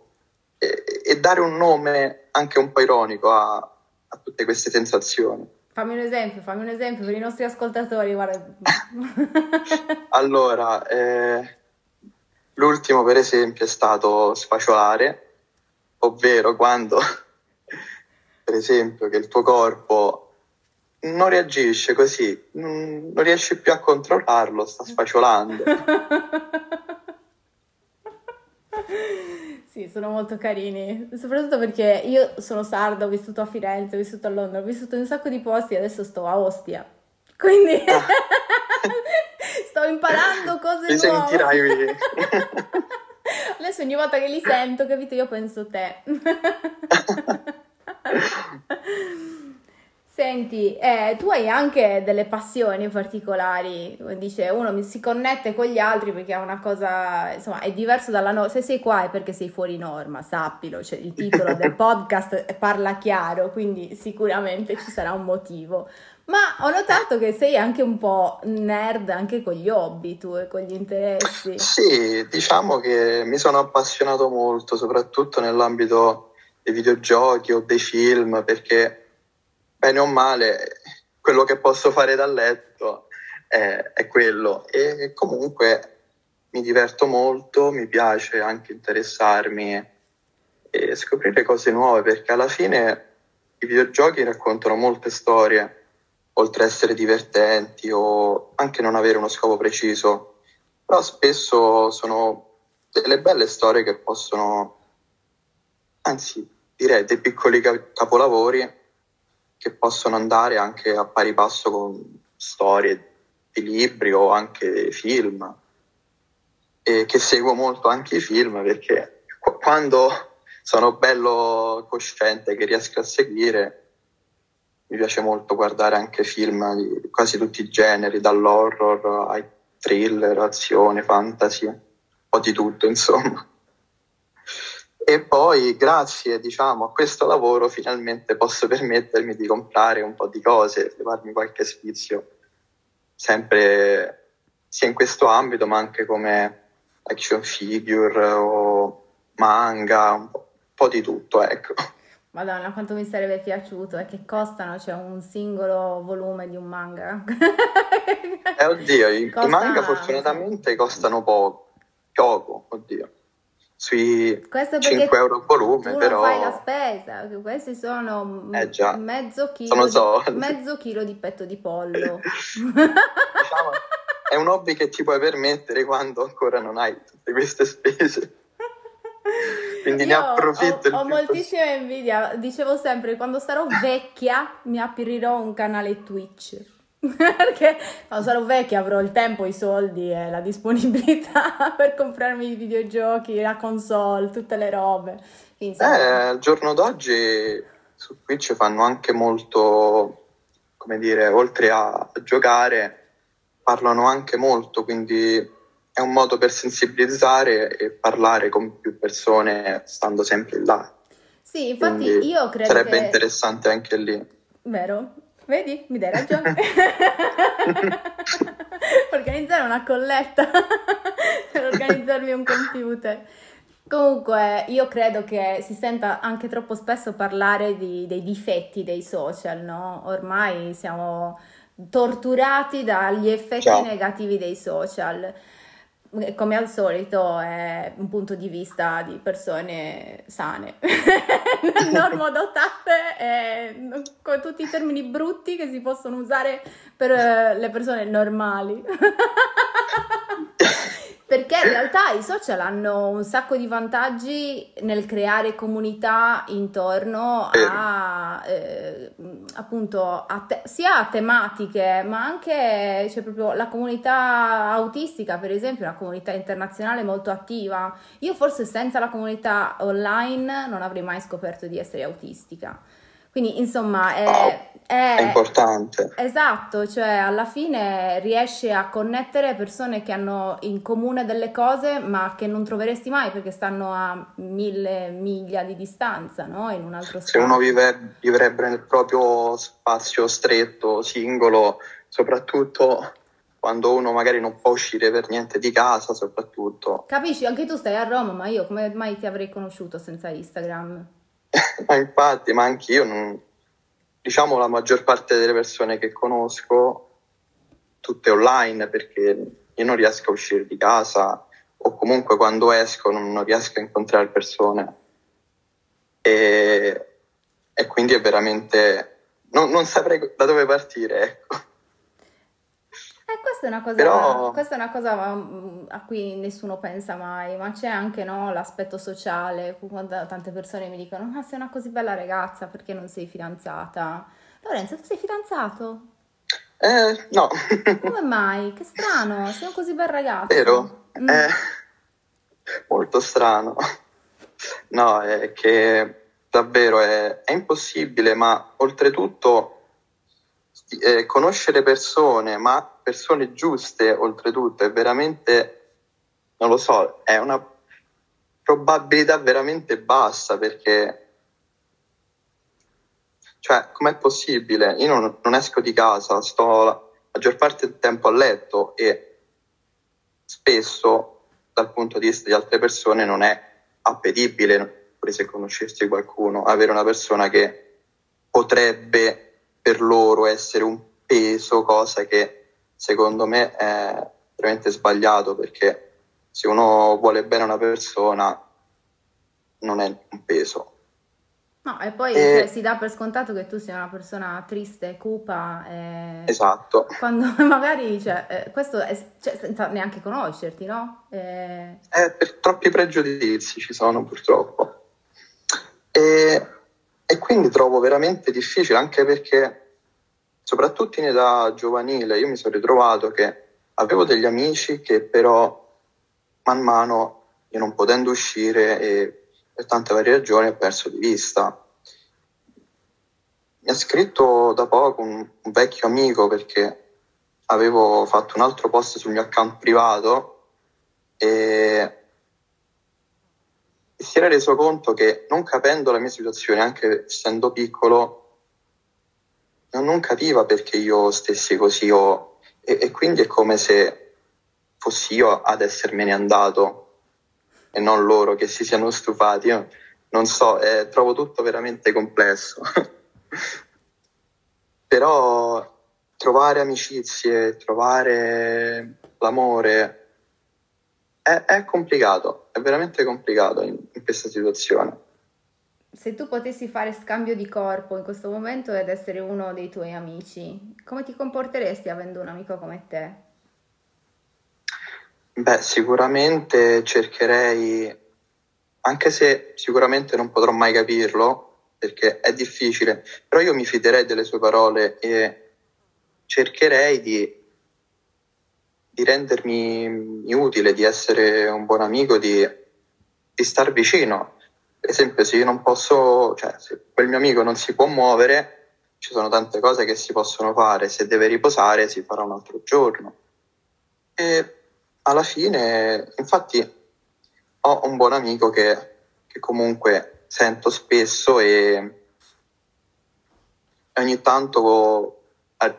S2: e, dare un nome anche un po' ironico a, a tutte queste sensazioni.
S1: Fammi un esempio, fammi un esempio per i nostri ascoltatori.
S2: allora, eh, l'ultimo per esempio è stato sfacciolare, ovvero quando, per esempio, che il tuo corpo non reagisce così, non, non riesci più a controllarlo, sta sfacciolando.
S1: Sì, sono molto carini, soprattutto perché io sono sarda, ho vissuto a Firenze, ho vissuto a Londra, ho vissuto in un sacco di posti e adesso sto a Ostia. Quindi ah. sto imparando cose
S2: Ti
S1: nuove.
S2: sentirai.
S1: adesso ogni volta che li sento, capito, io penso te. Senti, eh, tu hai anche delle passioni particolari, dice uno si connette con gli altri perché è una cosa, insomma, è diverso dalla norma, se sei qua è perché sei fuori norma, sappilo, cioè, il titolo del podcast parla chiaro, quindi sicuramente ci sarà un motivo. Ma ho notato che sei anche un po' nerd anche con gli hobby tu e con gli interessi.
S2: Sì, diciamo che mi sono appassionato molto, soprattutto nell'ambito dei videogiochi o dei film, perché bene o male, quello che posso fare dal letto è, è quello. E comunque mi diverto molto, mi piace anche interessarmi e scoprire cose nuove, perché alla fine i videogiochi raccontano molte storie, oltre ad essere divertenti o anche non avere uno scopo preciso, però spesso sono delle belle storie che possono, anzi direi dei piccoli capolavori che possono andare anche a pari passo con storie di libri o anche film. E che seguo molto anche i film perché quando sono bello cosciente che riesco a seguire mi piace molto guardare anche film di quasi tutti i generi dall'horror ai thriller, azione, fantasy un po' di tutto insomma e poi grazie diciamo, a questo lavoro finalmente posso permettermi di comprare un po' di cose, levarmi qualche sfizio, sempre sia in questo ambito ma anche come action figure o manga, un po', un po di tutto, ecco.
S1: Madonna, quanto mi sarebbe piaciuto e che costano, cioè un singolo volume di un manga.
S2: eh oddio, Costa... i manga fortunatamente costano poco, poco, oddio sui 5 euro a volume,
S1: tu
S2: però...
S1: fai la spesa, questi sono
S2: eh
S1: mezzo, chilo
S2: sono
S1: di, mezzo chilo di petto di pollo.
S2: diciamo, è un hobby che ti puoi permettere quando ancora non hai tutte queste spese. Quindi Io ne approfitto.
S1: Ho, ho moltissima invidia, dicevo sempre, quando sarò vecchia mi aprirò un canale Twitch perché quando sarò vecchia avrò il tempo, i soldi e la disponibilità per comprarmi i videogiochi, la console, tutte le robe.
S2: Insomma... Eh, al giorno d'oggi su Twitch fanno anche molto, come dire, oltre a giocare, parlano anche molto, quindi è un modo per sensibilizzare e parlare con più persone stando sempre là.
S1: Sì, infatti quindi io credo
S2: sarebbe
S1: che...
S2: interessante anche lì.
S1: Vero? Vedi? Mi dai ragione. Organizzare una colletta per organizzarmi un computer. Comunque, io credo che si senta anche troppo spesso parlare di, dei difetti dei social, no? Ormai siamo torturati dagli effetti
S2: Ciao.
S1: negativi dei social. Come al solito è un punto di vista di persone sane, normodotate e con tutti i termini brutti che si possono usare per eh, le persone normali. Perché in realtà i social hanno un sacco di vantaggi nel creare comunità intorno a eh, appunto a te- sia a tematiche, ma anche c'è proprio la comunità autistica, per esempio, è una comunità internazionale molto attiva. Io forse senza la comunità online non avrei mai scoperto di essere autistica. Quindi, insomma, è, è-
S2: è importante.
S1: Esatto, cioè alla fine riesce a connettere persone che hanno in comune delle cose, ma che non troveresti mai perché stanno a mille miglia di distanza, no? In un altro
S2: Se uno vive- vivrebbe nel proprio spazio stretto, singolo, soprattutto quando uno magari non può uscire per niente di casa, soprattutto.
S1: Capisci? Anche tu stai a Roma, ma io come mai ti avrei conosciuto senza Instagram?
S2: Ma infatti, ma anch'io, non- diciamo la maggior parte delle persone che conosco, tutte online, perché io non riesco a uscire di casa o comunque quando esco non, non riesco a incontrare persone. E, e quindi è veramente... Non, non saprei da dove partire, ecco.
S1: Eh, questa è una cosa,
S2: Però-
S1: questa è una cosa mm, a cui nessuno pensa mai, ma c'è anche, no, l'aspetto sociale, quando tante persone mi dicono, ma sei una così bella ragazza, perché non sei fidanzata? Lorenzo, tu sei fidanzato?
S2: Eh, no,
S1: Come mai? Che strano, sei un così bel ragazzo.
S2: vero?
S1: Mm.
S2: È molto strano. No, è che davvero è, è impossibile, ma oltretutto eh, conoscere persone, ma persone giuste oltretutto, è veramente, non lo so, è una probabilità veramente bassa perché, cioè, com'è possibile? Io non, non esco di casa, sto la maggior parte del tempo a letto e spesso dal punto di vista di altre persone non è appetibile, pure se conoscessi qualcuno, avere una persona che potrebbe per loro essere un peso, cosa che secondo me è veramente sbagliato perché se uno vuole bene a una persona non è un peso.
S1: No, e poi
S2: E-
S1: cioè, si dà per scontato che tu sia una persona triste, cupa, e
S2: Esatto.
S1: quando magari, cioè, eh, questo è, cioè, senza neanche conoscerti, no? Eh,
S2: Eh, per troppi pregiudizi ci sono purtroppo. E, e quindi trovo veramente difficile, anche perché, soprattutto in età giovanile, io mi sono ritrovato che avevo degli amici che però man mano, io non potendo uscire e per tante varie ragioni, ho perso di vista. Mi ha scritto da poco un, un vecchio amico perché avevo fatto un altro post sul mio account privato e si era reso conto che non capendo la mia situazione, anche essendo piccolo, non, capiva perché io stessi così o- e, e quindi è come se fossi io ad essermene andato e non loro che si siano stufati. Io non so, eh, trovo tutto veramente complesso. Però trovare amicizie, trovare l'amore è, è complicato, è veramente complicato in, in questa situazione.
S1: Se tu potessi fare scambio di corpo in questo momento ed essere uno dei tuoi amici, come ti comporteresti avendo un amico come te?
S2: Beh, sicuramente cercherei, anche se sicuramente non potrò mai capirlo, perché è difficile, però io mi fiderei delle sue parole e cercherei di, di rendermi utile, di essere un buon amico, di, di star vicino. Per esempio, se io non posso, cioè, se quel mio amico non si può muovere, ci sono tante cose che si possono fare, se deve riposare si farà un altro giorno. E alla fine, infatti, ho un buon amico che, che comunque sento spesso e ogni tanto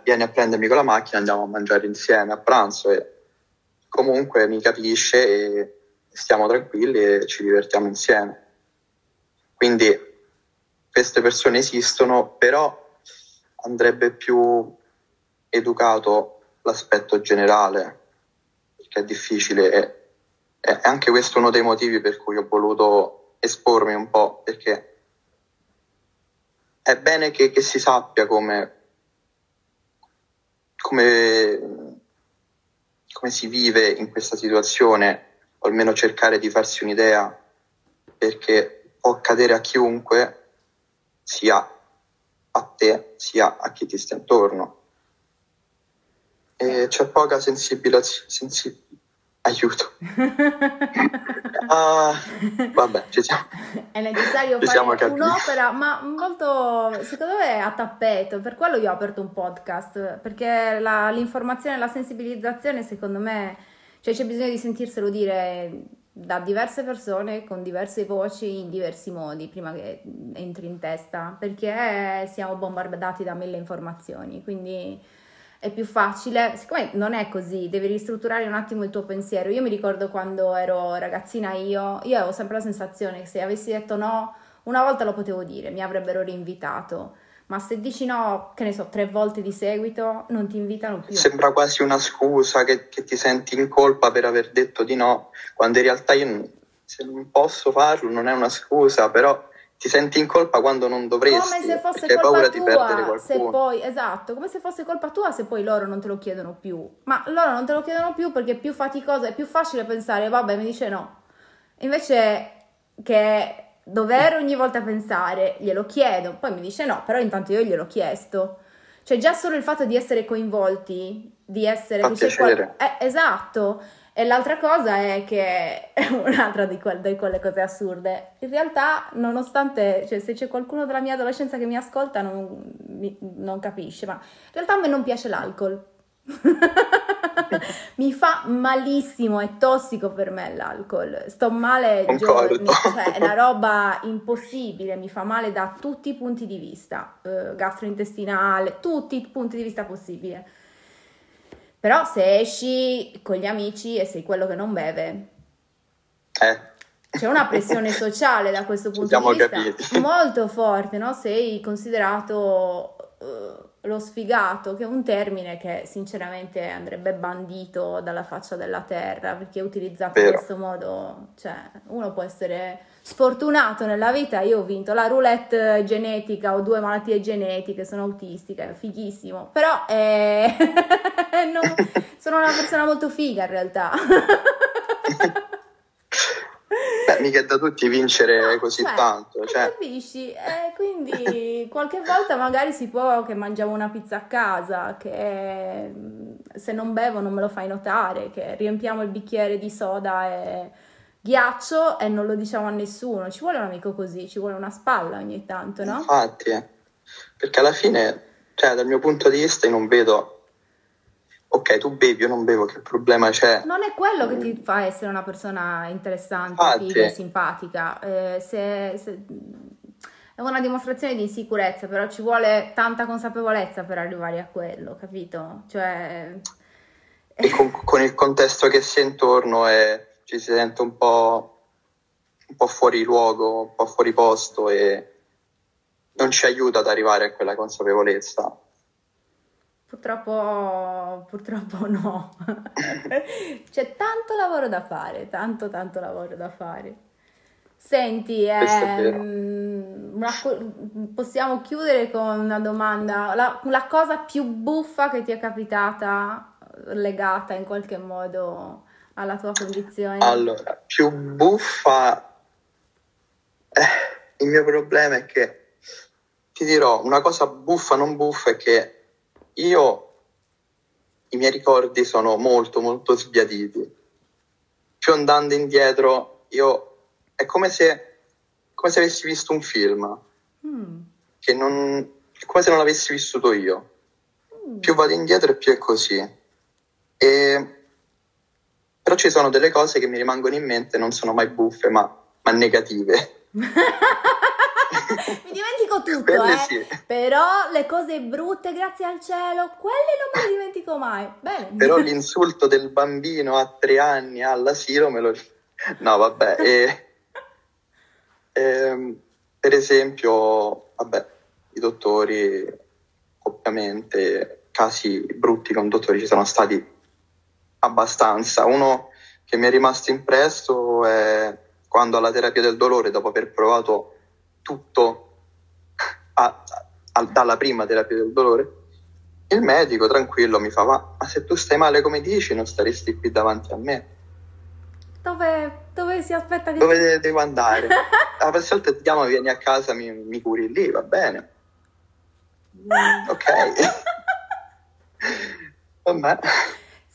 S2: viene a prendermi con la macchina, andiamo a mangiare insieme a pranzo e comunque mi capisce e stiamo tranquilli e ci divertiamo insieme. Quindi queste persone esistono, però andrebbe più educato l'aspetto generale, perché è difficile e è anche questo uno dei motivi per cui ho voluto espormi un po', perché è bene che, che si sappia come, come, come si vive in questa situazione, o almeno cercare di farsi un'idea, perché può accadere a chiunque, sia a te sia a chi ti sta intorno. E c'è poca sensibilità, sensi- aiuto. ah, vabbè, ci siamo.
S1: È necessario
S2: Ci
S1: fare un'opera, ma molto, secondo me, a tappeto. Per quello io ho aperto un podcast, perché la- l'informazione e la sensibilizzazione, secondo me, cioè c'è bisogno di sentirselo dire da diverse persone, con diverse voci, in diversi modi, prima che entri in testa, perché siamo bombardati da mille informazioni, quindi è più facile, siccome non è così, devi ristrutturare un attimo il tuo pensiero. Io mi ricordo quando ero ragazzina io, io avevo sempre la sensazione che se avessi detto no, una volta lo potevo dire, mi avrebbero rinvitato. Ma se dici no, che ne so, tre volte di seguito, non ti invitano più.
S2: Sembra quasi una scusa che, che ti senti in colpa per aver detto di no, quando in realtà io se non posso farlo non è una scusa, però ti senti in colpa quando non dovresti,
S1: Come se fosse
S2: perché hai paura
S1: colpa
S2: di perdere
S1: tua, se poi, esatto, come se fosse colpa tua se poi loro non te lo chiedono più. Ma loro non te lo chiedono più perché è più faticoso, è più facile pensare, vabbè, mi dice no. Invece che dover ogni volta pensare, glielo chiedo, poi mi dice no, però intanto io gliel'ho chiesto. Cioè già solo il fatto di essere coinvolti, di essere...
S2: Fa
S1: qual- eh, esatto. E l'altra cosa è che è un'altra di, quel- di quelle cose assurde. In realtà, nonostante, cioè, se c'è qualcuno della mia adolescenza che mi ascolta, non, mi- non capisce, ma in realtà a me non piace l'alcol. mi fa malissimo, è tossico per me l'alcol. Sto male giorni, cioè è una roba impossibile, mi fa male da tutti i punti di vista, eh, gastrointestinale, tutti i punti di vista possibili. Però se esci con gli amici e sei quello che non beve,
S2: Eh,
S1: c'è una pressione sociale da questo punto
S2: siamo
S1: di vista
S2: capiti.
S1: molto forte, no? Sei considerato eh, lo sfigato, che è un termine che sinceramente andrebbe bandito dalla faccia della terra, perché utilizzato in
S2: Vero.
S1: questo modo, cioè, uno può essere sfortunato nella vita. Io ho vinto la roulette genetica, ho due malattie genetiche, sono autistica, è fighissimo, però eh, non- sono una persona molto figa in realtà.
S2: mica è da tutti vincere così
S1: Cioè,
S2: tanto, cioè,
S1: Capisci? E quindi qualche volta magari si può che mangiamo una pizza a casa, che mm, se non bevo non me lo fai notare, che riempiamo il bicchiere di soda e ghiaccio e non lo diciamo a nessuno. Ci vuole un amico così, ci vuole una spalla ogni tanto, no?
S2: infatti, eh. perché alla fine, cioè, dal mio punto di vista io non vedo, ok, tu bevi, io non bevo, che problema c'è?
S1: Non è quello che ti fa essere una persona interessante,
S2: Infatti.
S1: figa simpatica. Eh, se- se- è una dimostrazione di insicurezza, però ci vuole tanta consapevolezza per arrivare a quello, capito? Cioè,
S2: E con, con il contesto che si è intorno e ci si sente un po', un po' fuori luogo, un po' fuori posto e non ci aiuta ad arrivare a quella consapevolezza.
S1: Purtroppo, purtroppo no. C'è tanto lavoro da fare, tanto tanto lavoro da fare. Senti, ehm, una possiamo chiudere con una domanda. La, la cosa più buffa che ti è capitata legata in qualche modo alla tua condizione?
S2: Allora, più buffa, eh, il mio problema è che ti dirò una cosa buffa, non buffa, è che io i miei ricordi sono molto, molto sbiaditi. Più andando indietro, io è come se, come se avessi visto un film,
S1: Mm,
S2: che non, come se non l'avessi vissuto io.
S1: mm.
S2: Più vado indietro e più è così. E, però ci sono delle cose che mi rimangono in mente, non sono mai buffe, ma, ma negative.
S1: Mi dimentico tutto, eh.
S2: sì.
S1: Però le cose brutte, grazie al cielo, quelle non me le dimentico mai. Bene.
S2: Però l'insulto del bambino a tre anni all'asilo me lo... No, vabbè. E, ehm, per esempio, vabbè, i dottori ovviamente casi brutti conduttori ci sono stati abbastanza. Uno che mi è rimasto impresso è quando alla terapia del dolore, dopo aver provato tutto a, a, dalla prima terapia del dolore, il medico tranquillo mi fa: ma, ma, se tu stai male come dici, non staresti qui davanti a me.
S1: Dove, dove si aspetta
S2: che... Dove devo andare? La prossima volta ti chiamo, vieni a casa, mi, mi curi lì, va bene. Mm, ok. Vabbè.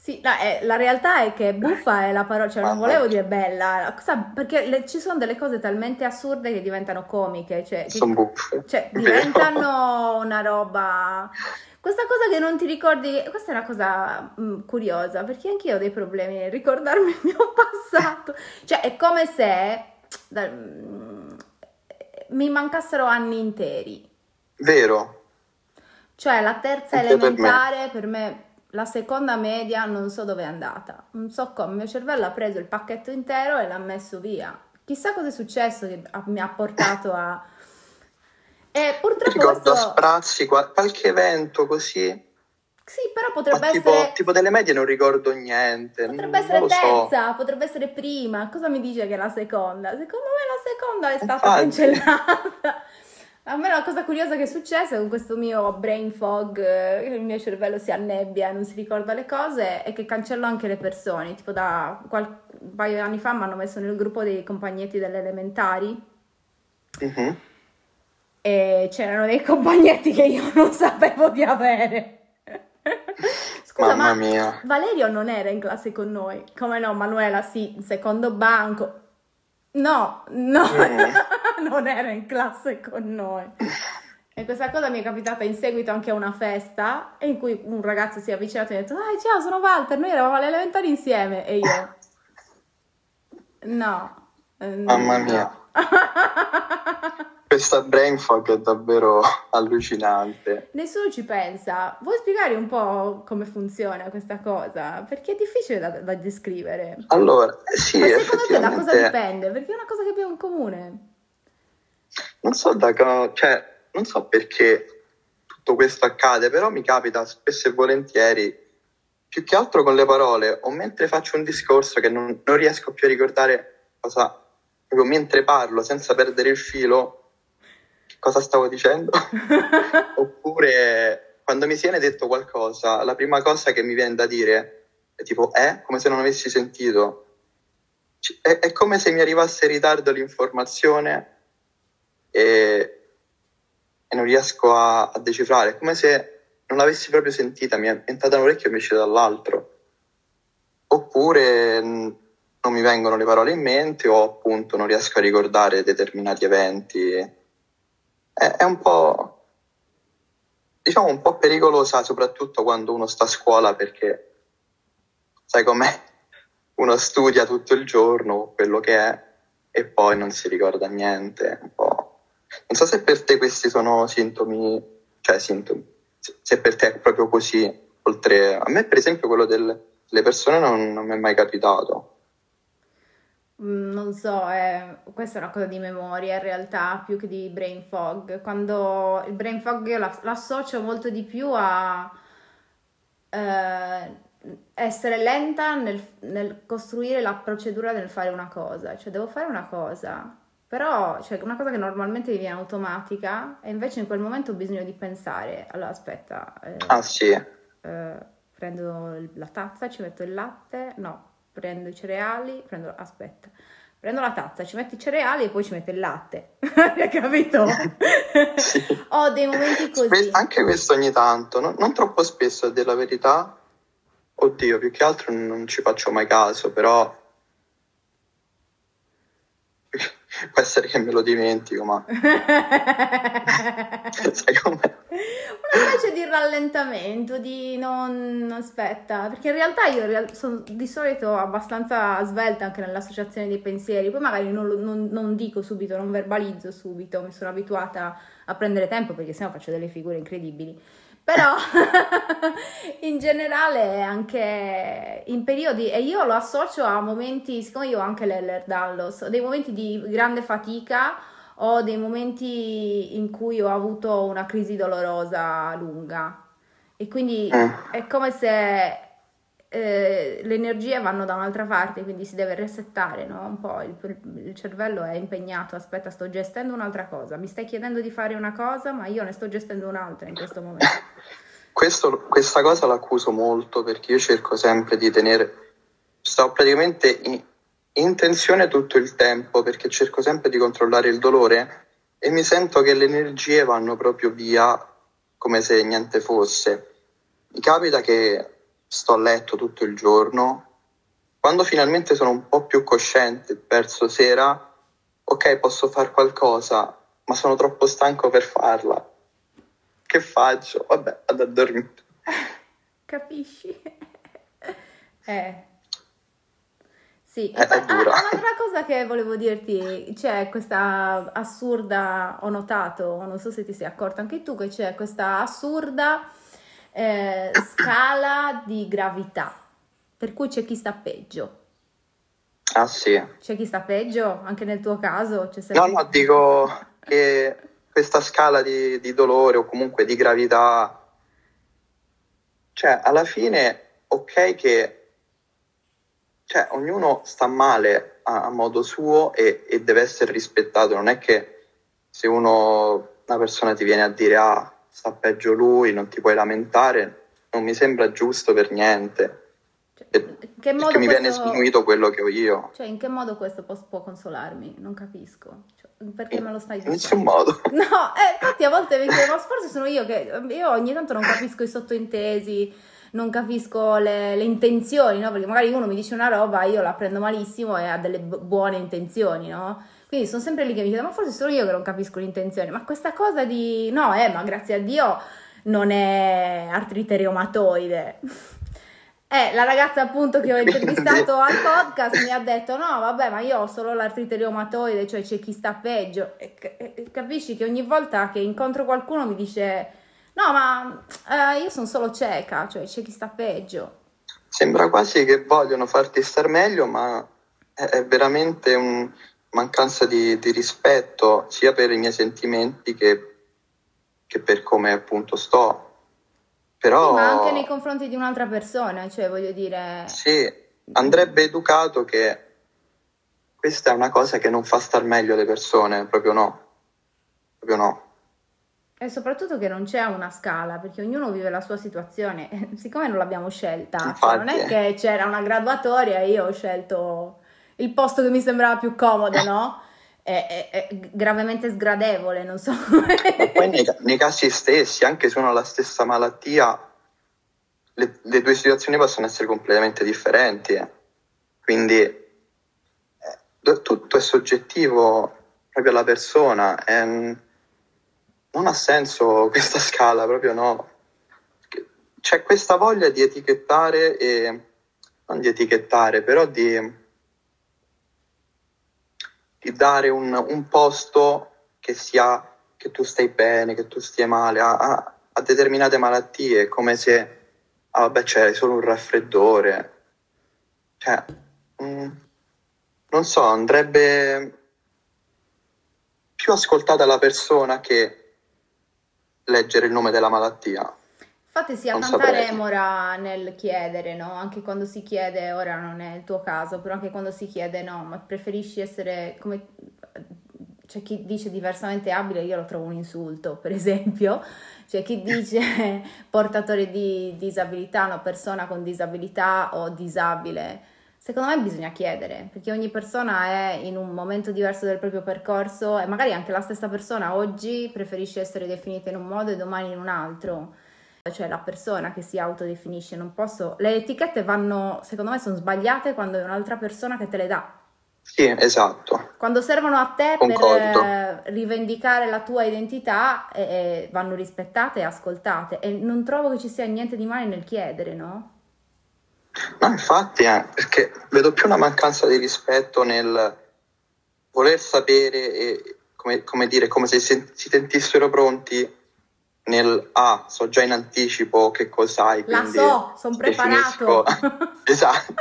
S1: Sì, la, eh, la, realtà è che buffa è la parola, cioè non volevo dire bella, cosa, perché le, ci sono delle cose talmente assurde che diventano comiche, cioè,
S2: sono buffe.
S1: Cioè, diventano una roba... Questa cosa che non ti ricordi, questa è una cosa mh, mm, curiosa, perché anch'io ho dei problemi nel ricordarmi il mio passato. Cioè, è come se da, mh, mm, mi mancassero anni interi.
S2: Vero.
S1: Cioè, la terza Anche elementare per me. per me la seconda media non so dove è andata, non so come, il mio cervello ha preso il pacchetto intero e l'ha messo via. Chissà cosa è successo che mi ha portato a...
S2: E purtroppo Ricordo questo... a sprazzi, qualche evento così...
S1: Sì, però potrebbe
S2: tipo,
S1: essere...
S2: Tipo delle medie non ricordo niente.
S1: Potrebbe essere terza, so. potrebbe essere prima. Cosa mi dice che è la seconda? Secondo me la seconda è stata Infatti. cancellata. A me la cosa curiosa che è successa con questo mio brain fog, che il mio cervello si annebbia non si ricorda le cose, è che cancello anche le persone. Tipo da qual- un paio di anni fa mi hanno messo nel gruppo dei compagnetti delle elementari. Uh-huh. E c'erano dei compagnetti che io non sapevo di avere.
S2: Scusa, Mamma ma mia.
S1: Valerio non era in classe con noi. Come no, Manuela sì, secondo banco. No, no, mm. non era in classe con noi. E questa cosa mi è capitata in seguito anche a una festa in cui un ragazzo si è avvicinato e ha detto Dai, ciao, sono Walter, noi eravamo alle elementari insieme e io No.
S2: Mamma mia. Questa brain fog è davvero allucinante.
S1: Nessuno ci pensa. Vuoi spiegare un po' come funziona questa cosa? Perché è difficile da, da descrivere.
S2: Allora, eh sì,
S1: Ma secondo te da cosa dipende? Perché è una cosa che abbiamo in comune.
S2: Non so da cosa, cioè, non so perché tutto questo accade, però mi capita spesso e volentieri, più che altro con le parole, o mentre faccio un discorso che non, non riesco più a ricordare cosa, proprio mentre parlo, senza perdere il filo, cosa stavo dicendo? Oppure quando mi viene detto qualcosa, la prima cosa che mi viene da dire è tipo, eh, come se non avessi sentito. È, è come se mi arrivasse in ritardo l'informazione e, e non riesco a, a, decifrare. È come se non l'avessi proprio sentita, mi è entrata da un orecchio e mi esce dall'altro. Oppure non mi vengono le parole in mente o appunto non riesco a ricordare determinati eventi è, è un po', diciamo, un po' pericolosa, soprattutto quando uno sta a scuola perché sai com'è? Uno studia tutto il giorno quello che è e poi non si ricorda niente. Non so se per te questi sono sintomi, cioè sintomi, se per te è proprio così, oltre a me per esempio quello delle persone non, non mi è mai capitato.
S1: Mm, non so, è, questa è una cosa di memoria in realtà più che di brain fog. Quando il brain fog io l'associo molto di più a eh, essere lenta nel, nel, costruire la procedura nel fare una cosa, cioè devo fare una cosa, però cioè, una cosa che normalmente mi viene automatica e invece in quel momento ho bisogno di pensare, allora aspetta,
S2: eh, ah sì.
S1: Eh, prendo la tazza, ci metto il latte, no, prendo i cereali, prendo, aspetta, prendo la tazza, ci metto i cereali e poi ci metto il latte. Hai capito? Ho dei momenti così.
S2: Anche questo ogni tanto, no? non troppo spesso a dire la verità. Oddio, più che altro non ci faccio mai caso, però Può essere che me lo dimentico, ma...
S1: Sai com'è? Una specie di rallentamento, di non... aspetta, perché in realtà io sono di solito abbastanza svelta anche nell'associazione dei pensieri, poi magari non, non, non dico subito, non verbalizzo subito, mi sono abituata a prendere tempo perché sennò faccio delle figure incredibili però in generale anche in periodi, e io lo associo a momenti, siccome io ho anche l'Ehlers-Danlos, ho dei momenti di grande fatica o dei momenti in cui ho avuto una crisi dolorosa lunga. e quindi mm. è come se eh, le energie vanno da un'altra parte, quindi si deve resettare no? un po', il, il, cervello è impegnato, aspetta sto gestendo un'altra cosa, mi stai chiedendo di fare una cosa ma io ne sto gestendo un'altra in questo momento.
S2: Questo, questa cosa l'accuso molto perché io cerco sempre di tenere, sto praticamente in, in tensione tutto il tempo perché cerco sempre di controllare il dolore e mi sento che le energie vanno proprio via come se niente fosse. Mi capita che sto a letto tutto il giorno. Quando finalmente sono un po' più cosciente verso sera, ok, posso fare qualcosa, ma sono troppo stanco per farla. Che faccio? Vabbè, vado a dormire.
S1: Capisci? eh. Sì,
S2: è, è dura.
S1: Ah, un'altra cosa che volevo dirti, c'è questa assurda, ho notato, non so se ti sei accorta anche tu, che c'è questa assurda eh, scala di gravità, per cui c'è chi sta peggio.
S2: Ah sì.
S1: C'è chi sta peggio, anche nel tuo caso?
S2: No, no, dico che questa scala di, di dolore o comunque di gravità, cioè alla fine ok che cioè, ognuno sta male a, a modo suo e, e, deve essere rispettato, non è che se uno, una persona ti viene a dire ah sta peggio lui, non ti puoi lamentare, non mi sembra giusto per niente. Cioè, che modo perché mi viene sminuito quello che ho io.
S1: Cioè, in che modo questo può, può consolarmi? Non capisco. Cioè, perché me lo stai
S2: dicendo? In nessun modo.
S1: No, eh, infatti a volte mi chiedo, ma forse sono io che io ogni tanto non capisco i sottointesi, non capisco le, le, intenzioni, no? Perché magari uno mi dice una roba, io la prendo malissimo e ha delle buone intenzioni, no? Quindi sono sempre lì che mi chiedo, ma forse sono io che non capisco l'intenzione, ma questa cosa di no, eh, ma grazie a Dio non è artrite reumatoide. Eh, la ragazza appunto che ho intervistato al podcast mi ha detto no vabbè ma io ho solo l'artrite reumatoide, cioè c'è chi sta peggio e, e capisci che ogni volta che incontro qualcuno mi dice no ma eh, io sono solo cieca, cioè c'è chi sta peggio.
S2: Sembra quasi che vogliono farti star meglio ma è veramente un, mancanza di, di, rispetto sia per i miei sentimenti che, che per come appunto sto. Però,
S1: sì, ma anche nei confronti di un'altra persona, cioè voglio dire...
S2: Sì, andrebbe educato che questa è una cosa che non fa star meglio le persone, proprio no. Proprio no.
S1: E soprattutto che non c'è una scala, perché ognuno vive la sua situazione. Siccome non l'abbiamo scelta, Infatti, cioè non è che c'era una graduatoria e io ho scelto il posto che mi sembrava più comodo, no? È, è, è gravemente sgradevole, non so.
S2: Ma poi nei, nei, casi stessi, anche se uno ha la stessa malattia, le, le due situazioni possono essere completamente differenti. Eh. Quindi eh, tutto è soggettivo proprio alla persona. E, non ha senso questa scala, proprio no. C'è questa voglia di etichettare e non di etichettare, però di di dare un, un posto che sia che tu stai bene, che tu stia male a, a, a determinate malattie, come se ah, vabbè c'è solo un raffreddore. Cioè, mh, mm, non so, andrebbe più ascoltata la persona che leggere il nome della malattia.
S1: Infatti si ha tanta saprei. remora nel chiedere, no? Anche quando si chiede, ora non è il tuo caso, però anche quando si chiede, no, ma preferisci essere come... C'è chi dice diversamente abile, io lo trovo un insulto, per esempio. C'è chi dice portatore di disabilità, no, persona con disabilità o disabile. Secondo me bisogna chiedere, perché ogni persona è in un momento diverso del proprio percorso e magari anche la stessa persona oggi preferisce essere definita in un modo e domani in un altro cioè la persona che si autodefinisce, non posso... Le etichette vanno, secondo me, sono sbagliate quando è un'altra persona che te le dà.
S2: Sì, esatto.
S1: Quando servono a te Concordo. per eh, rivendicare la tua identità, eh, eh, vanno rispettate e ascoltate. E non trovo che ci sia niente di male nel chiedere, no?
S2: No, infatti, eh, perché vedo più una mancanza di rispetto nel voler sapere e, come, come dire, come se si, si sentissero pronti nel ah, so già in anticipo che cos'hai.
S1: La so, sono preparato.
S2: esatto.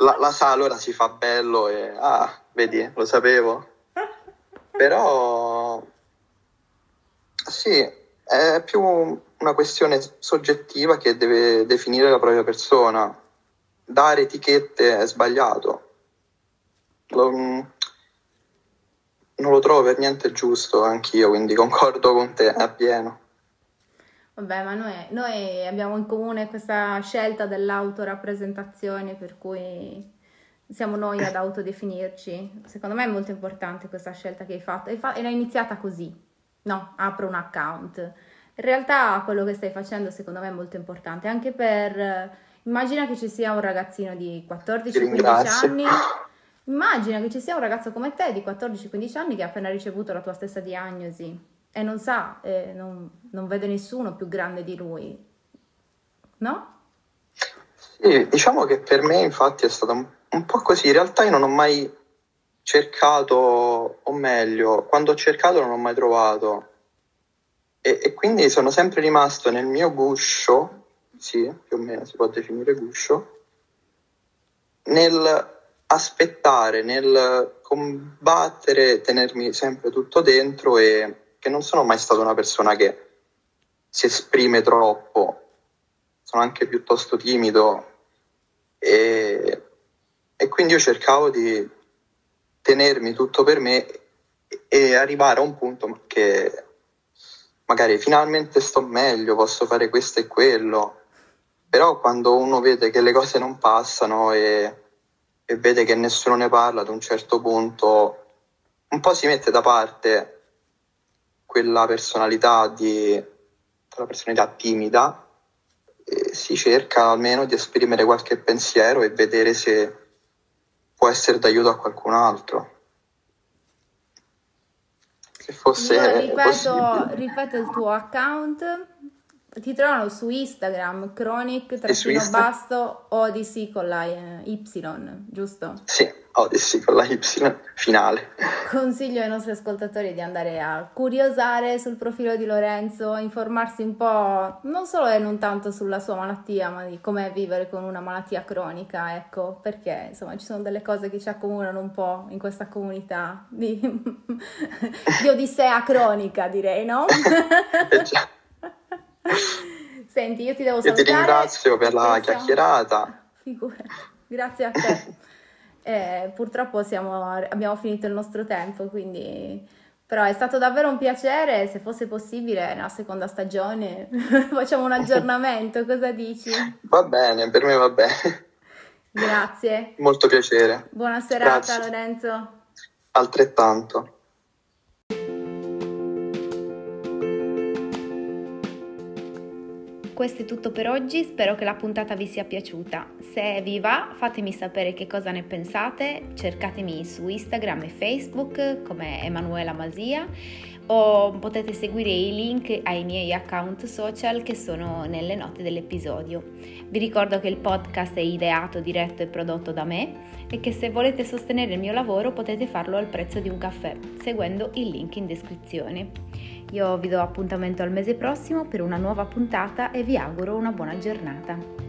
S2: La, la, sa, allora si fa bello e ah, vedi, lo sapevo. Però sì, è più una questione soggettiva che deve definire la propria persona. Dare etichette è sbagliato. Lo, non lo trovo per niente giusto anch'io, quindi concordo con te appieno.
S1: Vabbè, ma noi, noi abbiamo in comune questa scelta dell'autorappresentazione, per cui siamo noi ad autodefinirci. Secondo me è molto importante questa scelta che hai fatto e, fa- e l'hai iniziata così. No, apro un account. In realtà quello che stai facendo secondo me è molto importante, anche per... Immagina che ci sia un ragazzino di 14-15 anni. Immagina che ci sia un ragazzo come te di 14-15 anni che ha appena ricevuto la tua stessa diagnosi e non sa, eh, non, non, vede nessuno più grande di lui, no?
S2: Sì, diciamo che per me infatti è stato un, po' così, in realtà io non ho mai cercato, o meglio, quando ho cercato non ho mai trovato e, e quindi sono sempre rimasto nel mio guscio, sì, più o meno si può definire guscio, nel aspettare, nel combattere, tenermi sempre tutto dentro e che non sono mai stata una persona che si esprime troppo, sono anche piuttosto timido e, e quindi io cercavo di tenermi tutto per me e arrivare a un punto che magari finalmente sto meglio, posso fare questo e quello, però quando uno vede che le cose non passano e, e vede che nessuno ne parla ad un certo punto, un po' si mette da parte quella personalità di quella personalità timida e si cerca almeno di esprimere qualche pensiero e vedere se può essere d'aiuto a qualcun altro.
S1: Se fosse Io ripeto, ripeto il tuo account ti trovano su Instagram, chronic trattino basto odyssey con la eh, Y, giusto?
S2: Sì, odyssey con la Y finale.
S1: Consiglio ai nostri ascoltatori di andare a curiosare sul profilo di Lorenzo, informarsi un po' non solo e non tanto sulla sua malattia, ma di com'è vivere con una malattia cronica, ecco, perché insomma ci sono delle cose che ci accomunano un po' in questa comunità di, di odissea cronica, direi, no? Eh già. Senti, io ti devo salutare.
S2: Io ti ringrazio per la Pensiamo... chiacchierata.
S1: Figurati, grazie a te. eh, purtroppo siamo, abbiamo finito il nostro tempo, quindi... Però è stato davvero un piacere, se fosse possibile, nella seconda stagione facciamo un aggiornamento, cosa dici?
S2: Va bene, per me va bene.
S1: Grazie.
S2: Molto piacere.
S1: Buona serata Grazie. Lorenzo.
S2: Altrettanto.
S1: Questo è tutto per oggi, spero che la puntata vi sia piaciuta. Se vi va, fatemi sapere che cosa ne pensate, cercatemi su Instagram e Facebook come Emanuela Masia o potete seguire i link ai miei account social che sono nelle note dell'episodio. Vi ricordo che il podcast è ideato, diretto e prodotto da me e che se volete sostenere il mio lavoro potete farlo al prezzo di un caffè seguendo il link in descrizione. Io vi do appuntamento al mese prossimo per una nuova puntata e vi auguro una buona giornata.